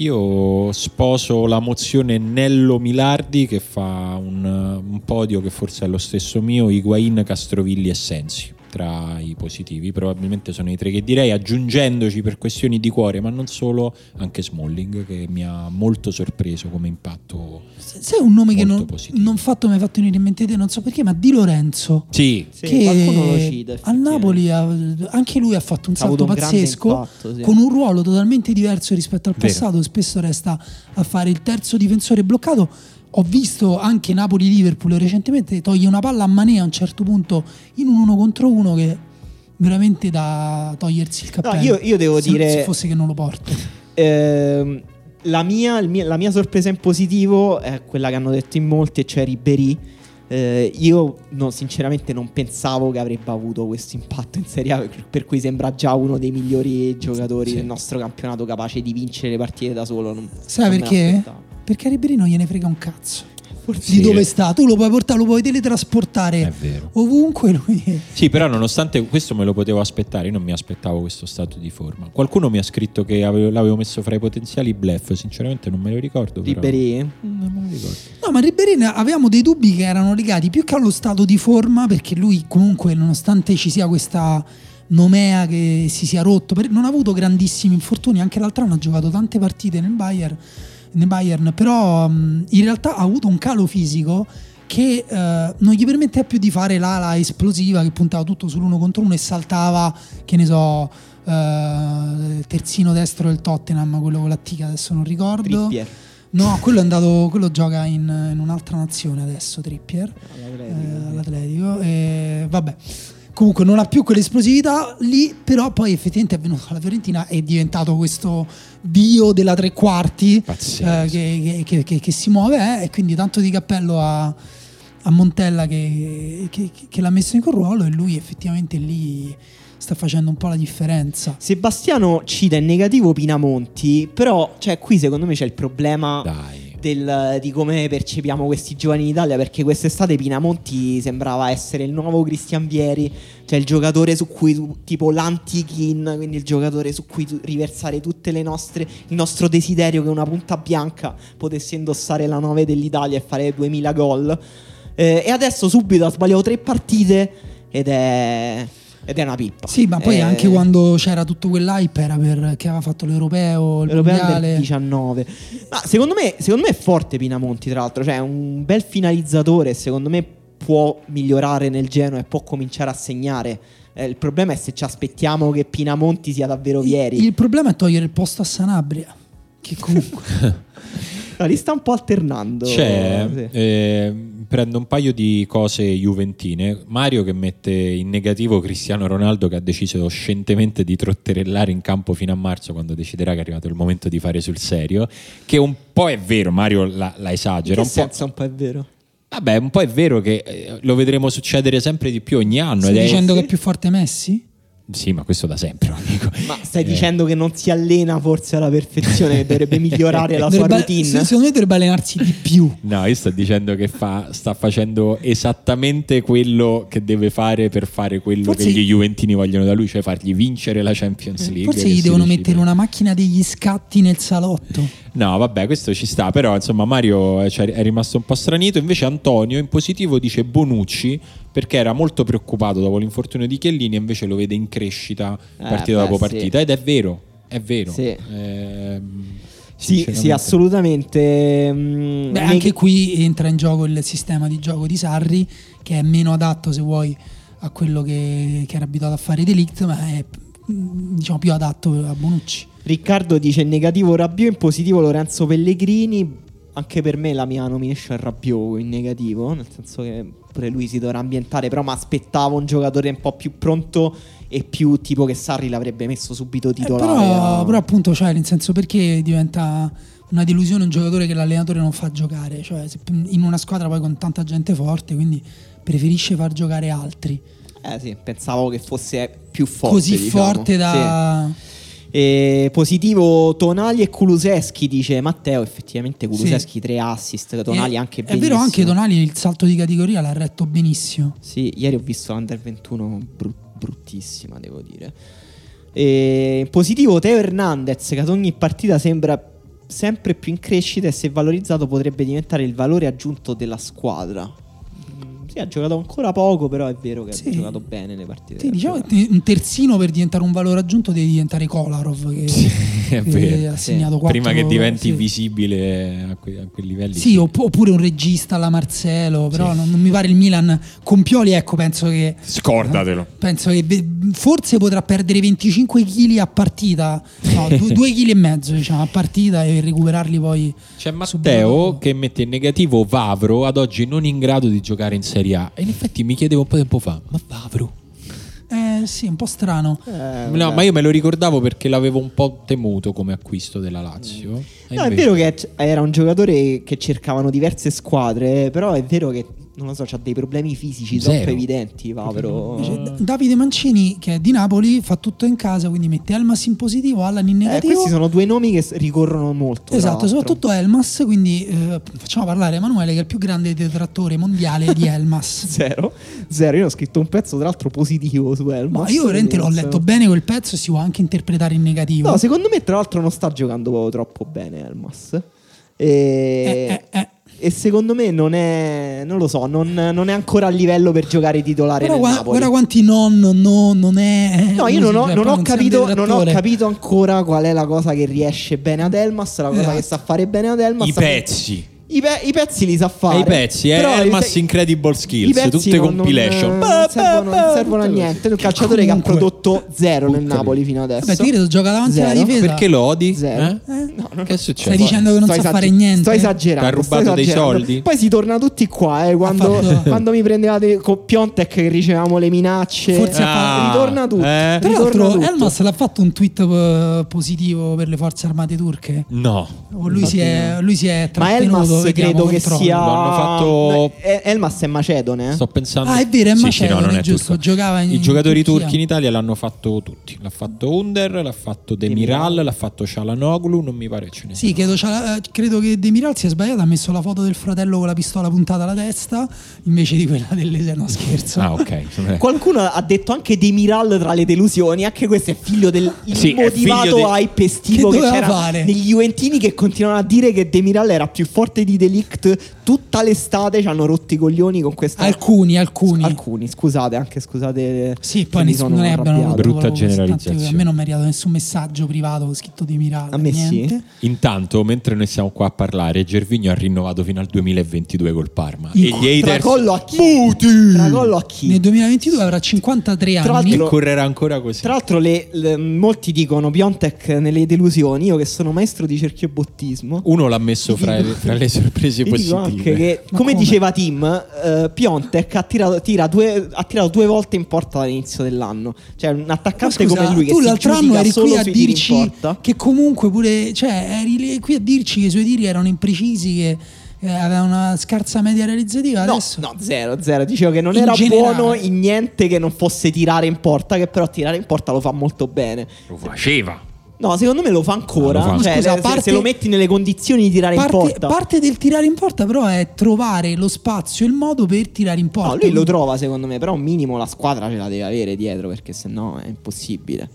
Io sposo la mozione Nello Milardi che fa un, un podio che forse è lo stesso mio, Higuain, Castrovilli e Sensi tra i positivi, probabilmente sono i tre che direi, aggiungendoci per questioni di cuore, ma non solo, anche Smalling che mi ha molto sorpreso come impatto. sai un nome che non, positivo. non fatto mi ha fatto venire in mente te, non so perché, ma Di Lorenzo. Sì, Sì, che qualcuno lo cita, al Napoli ha- anche lui ha fatto un Ha salto un pazzesco impatto, sì. con un ruolo totalmente diverso rispetto al Vero. passato spesso resta a fare il terzo difensore bloccato ho visto anche Napoli-Liverpool recentemente toglie una palla a Manè a un certo punto in un uno contro uno che veramente da togliersi il cappello io- io devo se, dire- se fosse che non lo porto Ehm, la, mia, la mia sorpresa in positivo è quella che hanno detto in molti, cioè Ribéry. Eh, io no, sinceramente non pensavo che avrebbe avuto questo impatto in Serie A, per- cui sembra già uno dei migliori giocatori Sì. del nostro campionato, capace di vincere le partite da solo. Non, sai non perché? Perché a Ribéry non gliene frega un cazzo Forse di dove sta tu lo puoi portare lo puoi teletrasportare è vero. ovunque lui Sì, però nonostante questo me lo potevo aspettare, io non mi aspettavo questo stato di forma. Qualcuno mi ha scritto che avevo- l'avevo messo fra i potenziali bluff, sinceramente non me lo ricordo. Ribéry? Non me lo ricordo. No, ma Ribéry avevamo dei dubbi che erano legati più che allo stato di forma, perché lui comunque, nonostante ci sia questa nomea che si sia rotto, non ha avuto grandissimi infortuni, anche l'altro anno ha giocato tante partite nel Bayern, nel Bayern però mh, in realtà ha avuto un calo fisico che eh, non gli permetteva più di fare l'ala esplosiva che puntava tutto sull'uno contro uno e saltava, che ne so, eh, il terzino destro del Tottenham, quello con la tica, adesso non ricordo. Trippier. No, quello è andato, quello gioca in, in un'altra nazione adesso, Trippier, All'Atletico, eh, all'Atletico. E, vabbè, comunque non ha più quell'esplosività lì, però poi effettivamente è venuto alla Fiorentina è diventato questo dio della tre quarti eh, che, che- che- che si muove eh, e quindi tanto di cappello a, a Montella che, che- che l'ha messo in quel ruolo e lui effettivamente lì sta facendo un po' la differenza. Sebastiano cita in negativo Pinamonti, però cioè, qui secondo me c'è il problema Dai. Del- di come percepiamo questi giovani in Italia perché quest'estate Pinamonti sembrava essere il nuovo Cristian Vieri cioè il giocatore su cui tu, tipo l'anti-kin quindi il giocatore su cui tu- riversare tutte le nostre il nostro desiderio che una punta bianca potesse indossare la 9 dell'Italia e fare 2000 gol. Eh, e adesso subito ha sbagliato tre partite ed è ed è una pippa Sì, ma poi Eh, anche quando c'era tutto quell'hype era per che aveva fatto l'europeo, il Europeo Under mondiale. 19. Ma secondo me, secondo me è forte Pinamonti, tra l'altro. Cioè, è un bel finalizzatore. Secondo me può migliorare nel Genoa e può cominciare a segnare. Eh, il problema è se ci aspettiamo che Pinamonti sia davvero Vieri. Il problema è togliere il posto a Sanabria, che comunque No, li sta un po' alternando. C'è, Sì. eh, prendo un paio di cose juventine. Mario che mette in negativo Cristiano Ronaldo che ha deciso scientemente di trotterellare in campo fino a marzo quando deciderà che è arrivato il momento di fare sul serio. Che un po' è vero, Mario la, la In esagera. che Un po', senso un po' è vero? vabbè, un po' è vero che eh, lo vedremo succedere sempre di più ogni anno. stai ed è- dicendo che è più forte Messi? Sì, ma questo da sempre. Ecco. Ma stai Eh, dicendo che non si allena forse alla perfezione, che dovrebbe migliorare la sua routine? se- Secondo me dovrebbe allenarsi di più. No, io sto dicendo che fa, sta facendo esattamente quello che deve fare per fare quello Forse- che gli Juventini vogliono da lui, cioè fargli vincere la Champions League. Forse gli devono mettere una macchina degli scatti nel salotto. No, vabbè, questo ci sta, però insomma Mario eh, cioè, è rimasto un po' stranito, invece Antonio in positivo dice Bonucci perché era molto preoccupato dopo l'infortunio di Chiellini e invece lo vede in crescita Eh, partita beh, dopo sì. partita ed è vero, è vero. Sì. Ehm, Sì, sì, assolutamente. mm, Beh, anche qui entra in gioco il sistema di gioco di Sarri, che è meno adatto, se vuoi, a quello che, che era abituato a fare Delict, ma è mm, diciamo più adatto a Bonucci. Riccardo dice negativo Rabiot, in positivo Lorenzo Pellegrini. Anche per me la mia nomination è Rabiot in negativo, nel senso che pure lui si dovrà ambientare, però mi aspettavo un giocatore un po' più pronto e più tipo che Sarri l'avrebbe messo subito Eh, titolare. però, a- però appunto, cioè, nel senso perché diventa una delusione un giocatore che l'allenatore non fa giocare, cioè in una squadra poi con tanta gente forte, quindi preferisce far giocare altri. Eh sì, pensavo che fosse più forte. Così diciamo. forte da... Sì. E positivo Tonali e Kuluseschi, dice Matteo. Effettivamente Kuluseschi tre assist, Tonali Eh, anche È benissimo. vero, anche Tonali il salto di categoria l'ha retto benissimo. Sì, ieri ho visto l'Under 21 bru- bruttissima, devo dire. E positivo Teo Hernandez, che ad ogni partita sembra sempre più in crescita e se valorizzato potrebbe diventare il valore aggiunto della squadra. Sì, ha giocato ancora poco, però è vero che Sì. ha giocato bene le partite. Sì, diciamo giocato. che un terzino per diventare un valore aggiunto devi diventare Kolarov che, è che vero. ha Sì. segnato quattro Prima che diventi sì. visibile a, que- a quei livelli. Sì, opp- oppure un regista alla Marcelo, però Sì. non, non mi pare il Milan con Pioli, ecco, penso che Scordatelo. penso che forse potrà perdere 25 kg a partita, no, 2 kg e mezzo, diciamo, a partita e recuperarli poi C'è Matteo che mette in negativo Vavro, ad oggi non in grado di giocare in Serie A. E in effetti mi chiedevo un po' di tempo fa, ma Vavro? Eh sì, un po' strano. Eh, No, ma io me lo ricordavo perché l'avevo un po' temuto come acquisto della Lazio. E No, è invece- vero che era un giocatore che cercavano diverse squadre, però è vero che non lo so, ha dei problemi fisici Zero. troppo evidenti, Vavro. Invece, D- Davide Mancini, che è di Napoli, fa tutto in casa, quindi mette Elmas in positivo, Allan in Eh, negativo. questi sono due nomi che ricorrono molto. Esatto, soprattutto Elmas, quindi eh, facciamo parlare Emanuele che è il più grande detrattore mondiale di Elmas. Zero, zero. Io ho scritto un pezzo, tra l'altro, positivo su Elmas. Ma io veramente l'ho letto bene quel pezzo e si può anche interpretare in negativo. No, secondo me, tra l'altro, non sta giocando troppo bene Elmas. E, Eh, eh, eh. E secondo me non è. Non lo so, non, non è ancora a livello per giocare titolare Però nel gua- Napoli. guarda quanti non, no, non è. No, io non ho, non ho capito, non ho capito ancora qual è la cosa che riesce bene ad Elmas, la cosa Esatto. che sa fare bene ad Elmas. I pezzi. I, pe- i pezzi li sa E fare. i pezzi, eh, Però Elmas pe- Incredible Skills, tutte non- compilation. Non, Bah, non servono, bah, non servono a bah. niente. È un calciatore che ha Comunque. prodotto zero nel. Napoli fino adesso. Beh, Tigre gioca davanti alla Zero. difesa. Perché lo odi? Zero. Eh? No, no, Che è successo? Stai dicendo che non Sto sa esagger- fare niente? Sto esagerando. T'ha rubato dei soldi? Poi si torna tutti qua. Eh, quando, fatto- quando mi prendevate con Piontek che ricevevamo le minacce. Forse ha fatto- ritorna tutto. eh? Tra l'altro. Elmas l'ha fatto un tweet eh, positivo per le forze armate turche. No. O lui, si è, lui si è Ma trattenuto. Elmas credo che sia. L'hanno fatto- No, eh, Elmas è macedone. eh? Sto pensando. Ah, è vero, è Sì, sì, Macedone, no, non è giusto, giocava in- I giocatori Turchia. turchi in Italia l'hanno fatto tutti. L'ha fatto Under, l'ha fatto Demiral, l'ha fatto Cialanoglu. Non mi pare ce ne Sì, credo, eh, credo che Demiral sia sbagliato. Ha messo la foto del fratello con la pistola puntata alla testa invece di quella delle. No, scherzo. Ah, ok. Qualcuno ha detto anche Demiral tra le delusioni. Anche questo è figlio del Sì, motivato hype estivo Che che, c'era fare? negli Juventini che continuano a dire che Demiral era più forte di Delict. Tutta l'estate ci hanno rotti i coglioni con questa. Alcuni, alcuni. Alcuni, scusate, anche scusate. Sì, poi mi nessuno è abbiano. Brutta generalizzazione. A me non mi è arrivato nessun messaggio privato con scritto di Miral. A me sì. niente. Intanto, mentre noi siamo qua a parlare, Gervigno ha rinnovato fino al 2022 col Parma. In e gli haters. Tracollo a chi? Muti! Tracollo a chi? Nel 2022 avrà 53 Tra anni. E correrà ancora così. Tra l'altro, le- le- molti dicono Piontek nelle delusioni. Io, che sono maestro di cerchiobottismo, Uno l'ha messo fra, fra le sorprese positive. che, come, come? diceva Tim, eh, Piontek ha tirato, tira due, ha tirato due volte in porta dall'inizio dell'anno. Cioè, un attaccante scusa, come lui che tu si l'altro anno eri qui a dirci che comunque pure, cioè, eri qui a dirci che i suoi tiri erano imprecisi, che eh, aveva una scarsa media realizzativa. No, adesso no, zero, zero. Dicevo che non In era generale. buono in niente che non fosse tirare in porta, che però tirare in porta lo fa molto bene. Lo faceva. No, secondo me lo fa ancora. Ah, lo fa. Cioè, Scusa, se- parte- se lo metti nelle condizioni di tirare parte, in porta. parte del tirare in porta, però, è trovare lo spazio e il modo per tirare in porta. No, lui lo trova secondo me, però un minimo la squadra ce la deve avere dietro perché sennò è impossibile.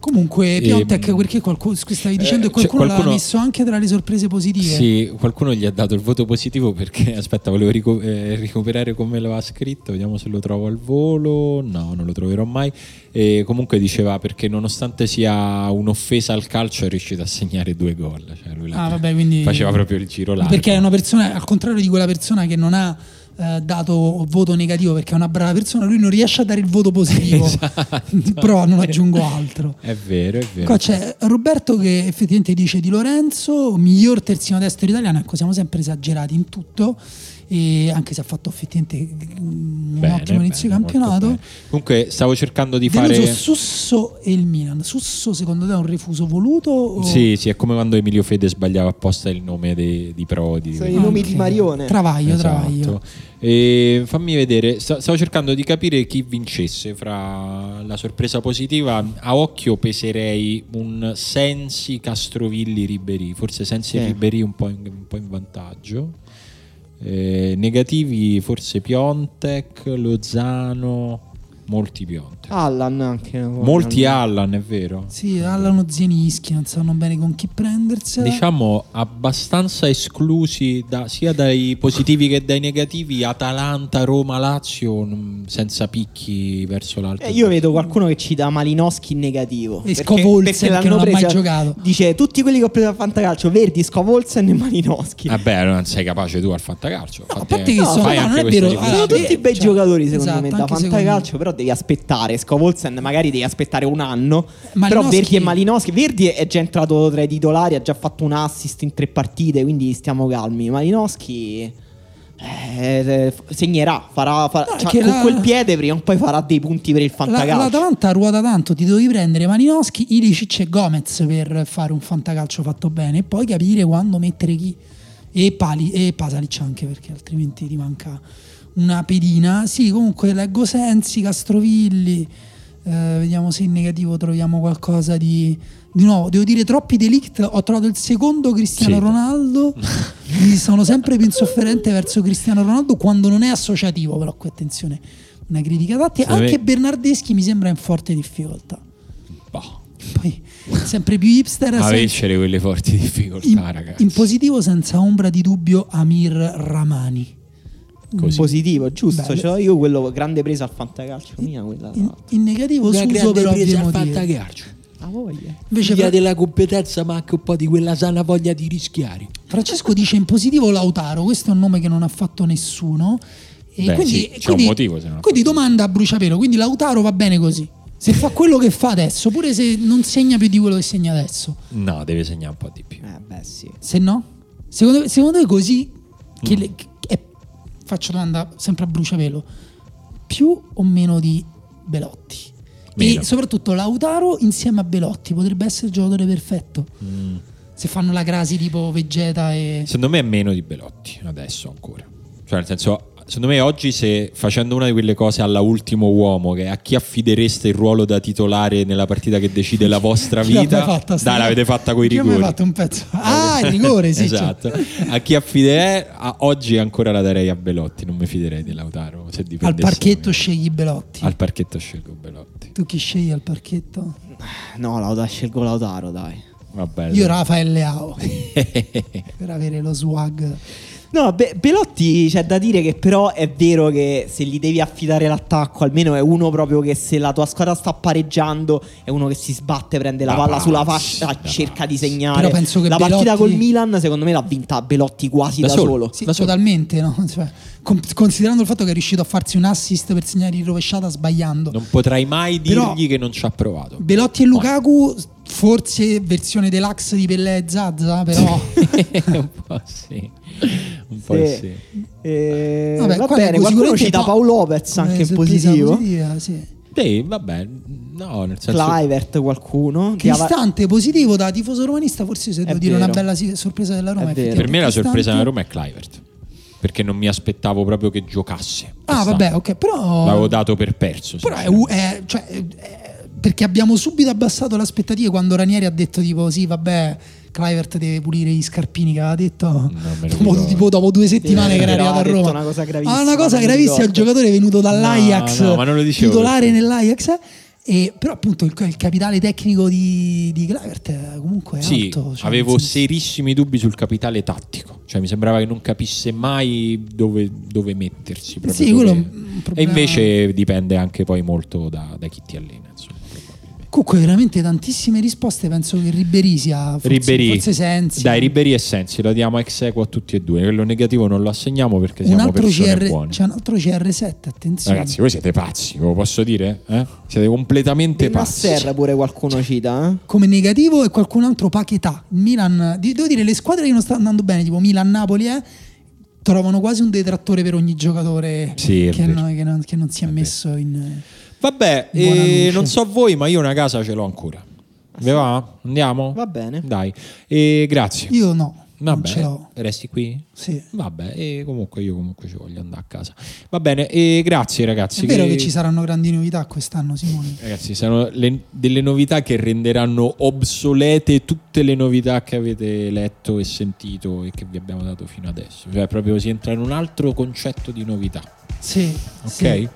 Comunque, Piontek, Ehm, perché qualcuno, stavi dicendo eh, che qualcuno, qualcuno- l'ha messo anche tra le sorprese positive. Sì, qualcuno gli ha dato il voto positivo perché, aspetta, volevo rico- eh, recuperare come lo ha scritto, vediamo se lo trovo al volo. No, non lo troverò mai. E comunque diceva perché nonostante sia un'offesa al calcio è riuscito a segnare due gol. Cioè lui Ah, vabbè, quindi- faceva proprio il giro largo. Perché è una persona, al contrario di quella persona che non ha eh, dato voto negativo perché è una brava persona, lui non riesce a dare il voto positivo. Esatto. però non aggiungo altro. È vero, è vero. Qua c'è Roberto che effettivamente dice di Lorenzo, miglior terzino destro italiano, ecco siamo sempre esagerati in tutto, e anche se ha fatto effettivamente mm, un Bene, ottimo inizio di bene, campionato. Comunque stavo cercando di Deluso fare... Susso e il Milan. Susso secondo te è un refuso voluto? O... Sì, sì, è come quando Emilio Fede sbagliava apposta il nome dei, di Prodi. Sono i nomi di Marione. Travaglio, Esatto. travaglio. E fammi vedere, sta- stavo cercando di capire chi vincesse fra la sorpresa positiva. A occhio peserei un Sensi, Castrovilli, Ribéry. Forse Sensi e Sì. Ribéry un po' in, un po' in vantaggio. Eh, negativi forse Piontek, Lozano, molti Piontek. Allan anche. molti Allan, è vero. Sì, Allano Zienischi, non sanno bene con chi prendersela. Diciamo abbastanza esclusi da- sia dai positivi che dai negativi. Atalanta, Roma, Lazio, senza picchi verso l'alto. Eh, io vedo qualcuno che ci dà Malinowski in negativo. E Perché- Scovolsen, perché che l'hanno non ha mai presa- giocato. Dice tutti quelli che ho preso a Fantacalcio, Verdi, Scovolsen e Malinowski. Vabbè, non sei capace tu al fantacalcio. No, a parte che no, sono, no, non è vero. Sono tutti bei cioè, giocatori secondo esatto, me da fantacalcio, però devi aspettare. Scovolsen magari devi aspettare un anno. Però Malinowski- Verdi e Malinowski. Verdi è già entrato tra i titolari, ha già fatto un assist in tre partite, quindi stiamo calmi. Malinowski eh, segnerà, farà, farà- No, cioè, con la- quel piede prima o poi farà dei punti per il La, fantacalcio. L'Atalanta ruota tanto, ti dovevi prendere Malinowski, Ilicic e Gomez per fare un fantacalcio fatto bene e poi capire quando mettere chi. E, Pali, e Pasalic anche perché altrimenti ti manca una pedina. Sì, comunque leggo Sensi, Castrovilli, eh, vediamo se in negativo troviamo qualcosa di... Di nuovo, devo dire troppi delict, ho trovato il secondo Cristiano Sì. Ronaldo, mi sono sempre più insofferente verso Cristiano Ronaldo quando non è associativo, però qui attenzione, una critica tattica. Anche me- Bernardeschi mi sembra in forte difficoltà. Boh, Poi sempre più hipster. a vincere quelle forti difficoltà, in, ragazzi. in positivo senza ombra di dubbio Amir Ramani. Così. Positivo, giusto. Cioè, io quello grande presa al fantacalcio mia, quella In, in negativo Suso per ovvi motivi. a voglia. Invece Figlia Fra- della competenza, ma anche un po' di quella sana voglia di rischiare. Francesco dice in positivo Lautaro, questo è un nome che non ha fatto nessuno. E Beh, quindi, sì, c'è quindi- un motivo se non quindi domanda a bruciapelo, quindi Lautaro va bene così. Se fa quello che fa adesso, pure se non segna più di quello che segna adesso. No, deve segnare un po' di più. Eh, beh, sì. Se no? Secondo, secondo te così? Che Mm. le- che- è- faccio domanda sempre a bruciapelo. Più o meno di Belotti? Meno. E soprattutto Lautaro insieme a Belotti potrebbe essere il giocatore perfetto. Mm. Se fanno la crasi tipo Vegeta e... Secondo me è meno di Belotti adesso ancora. Cioè, nel senso, secondo me oggi se facendo una di quelle cose alla ultimo uomo, che a chi affidereste il ruolo da titolare nella partita che decide la vostra vita, fatta dai, l'avete fatta con i rigori. fatto un pezzo? Ah, il rigore, sì. esatto. A chi affiderei, a- oggi ancora la darei a Belotti, non mi fiderei di Lautaro. Se Al parchetto scegli Belotti. Al parchetto scelgo Belotti. Tu chi scegli al parchetto? No, Lautaro, scelgo Lautaro, dai. Vabbè, Io Rafael Leao. per avere lo swag. No, Be- Belotti c'è da dire che però è vero che se gli devi affidare l'attacco, almeno è uno proprio che se la tua squadra sta pareggiando, è uno che si sbatte, prende la Da palla sulla fascia, da cerca di segnare. Però penso che la partita Belotti- col Milan, secondo me, l'ha vinta Belotti quasi Da da, solo. solo. Sì, Da solo. totalmente, no? Cioè, con- considerando il fatto che è riuscito a farsi un assist per segnare in rovesciata sbagliando. Non potrai mai dirgli Però- che non ci ha provato. Belotti e Lukaku, forse versione deluxe di Pelle e Zazza, però... un po' sì. Un po' Sì. sì. Eh, Vabbè, va bene, qualcuno sicuramente cita pa- Paolo Lopez anche come in positivo. positiva, sì. Sì, vabbè, No, nel senso... Clivert qualcuno. Cristante positivo da tifoso romanista, forse se È devo dire una bella sorpresa della Roma. Per me la sorpresa della Roma è Clivert. Perché non mi aspettavo proprio che giocasse. Ah, quest'anno. vabbè, ok, però L'avevo dato per perso. Però è, è- cioè, è- perché abbiamo subito abbassato le aspettative quando Ranieri ha detto tipo sì vabbè Clivert deve pulire gli scarpini che aveva detto dopo, tipo, dopo due settimane Sì, che era arrivato a Roma una cosa gravissima, Ah, una cosa gravissima il giocatore è venuto dall'Ajax No, no, titolare per- nell'Ajax e, però appunto il, il capitale tecnico di, di Clivert eh, comunque è Sì, alto cioè, avevo serissimi dubbi sul capitale tattico. Cioè, mi sembrava che non capisse mai dove, dove mettersi. Sì, dove- E invece dipende anche poi molto da, da chi ti allena. Comunque veramente tantissime risposte penso che Ribery sia forse, Ribery, forse Sensi dai, Ribery e Sensi lo diamo ex equo a tutti e due. Quello negativo non lo assegniamo perché un siamo altro, persone CR, buone. c'è un altro CR7 attenzione Ragazzi, voi siete pazzi, ve lo posso dire? Eh? Siete completamente pazzi. Nasser pure qualcuno cita. eh? come negativo e qualcun altro Paquetà. Il Milan, devo dire, le squadre che non stanno andando bene, tipo Milan, Napoli, eh, trovano quasi un detrattore per ogni giocatore Sì, è che, non, che non- che non si è, vero. messo in... Vabbè, eh, non so voi, ma io una casa ce l'ho ancora. Vi va? Andiamo? Va bene. Dai. E grazie. Io no, non Vabbè, ce l'ho. resti qui? Sì. Vabbè, e comunque io comunque ci voglio andare a casa. Va bene, e grazie ragazzi. È vero che ci saranno grandi novità quest'anno, Simone. Ragazzi, saranno le- delle novità che renderanno obsolete tutte le novità che avete letto e sentito e che vi abbiamo dato fino adesso. Cioè, proprio si entra in un altro concetto di novità. Sì, Ok? sì.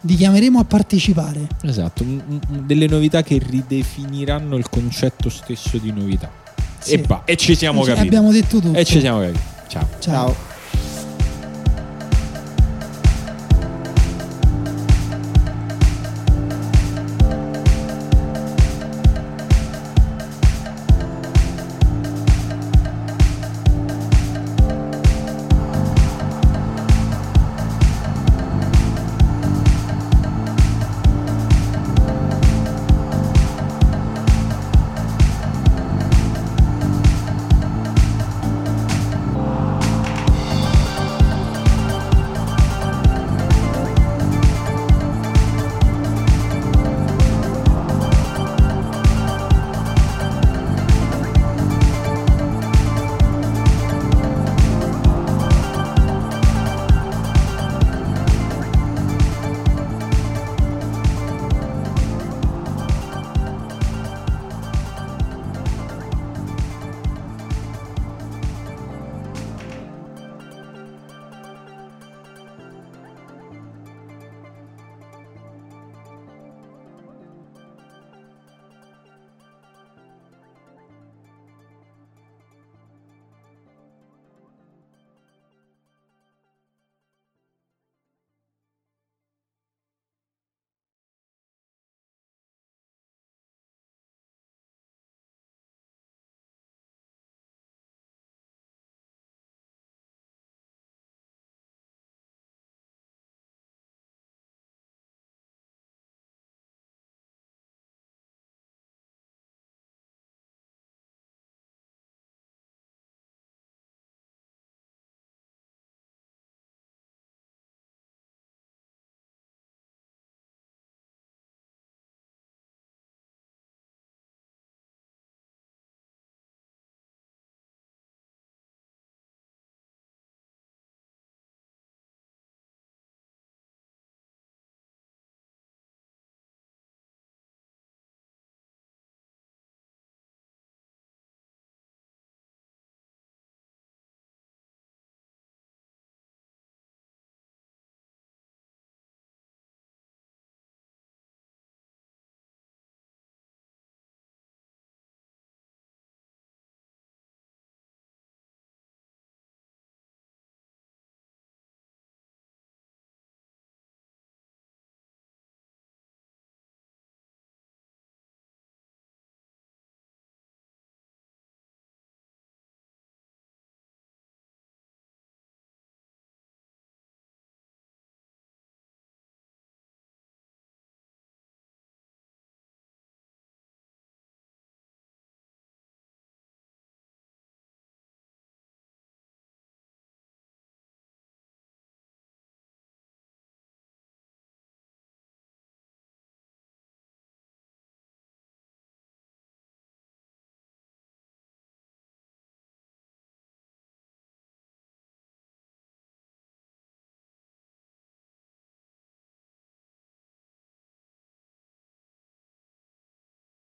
Vi chiameremo a partecipare. Esatto, delle novità che ridefiniranno il concetto stesso di novità. Sì. E, va, e ci siamo capiti. Abbiamo detto tutto. E ci siamo capiti. Ciao. Ciao. Ciao.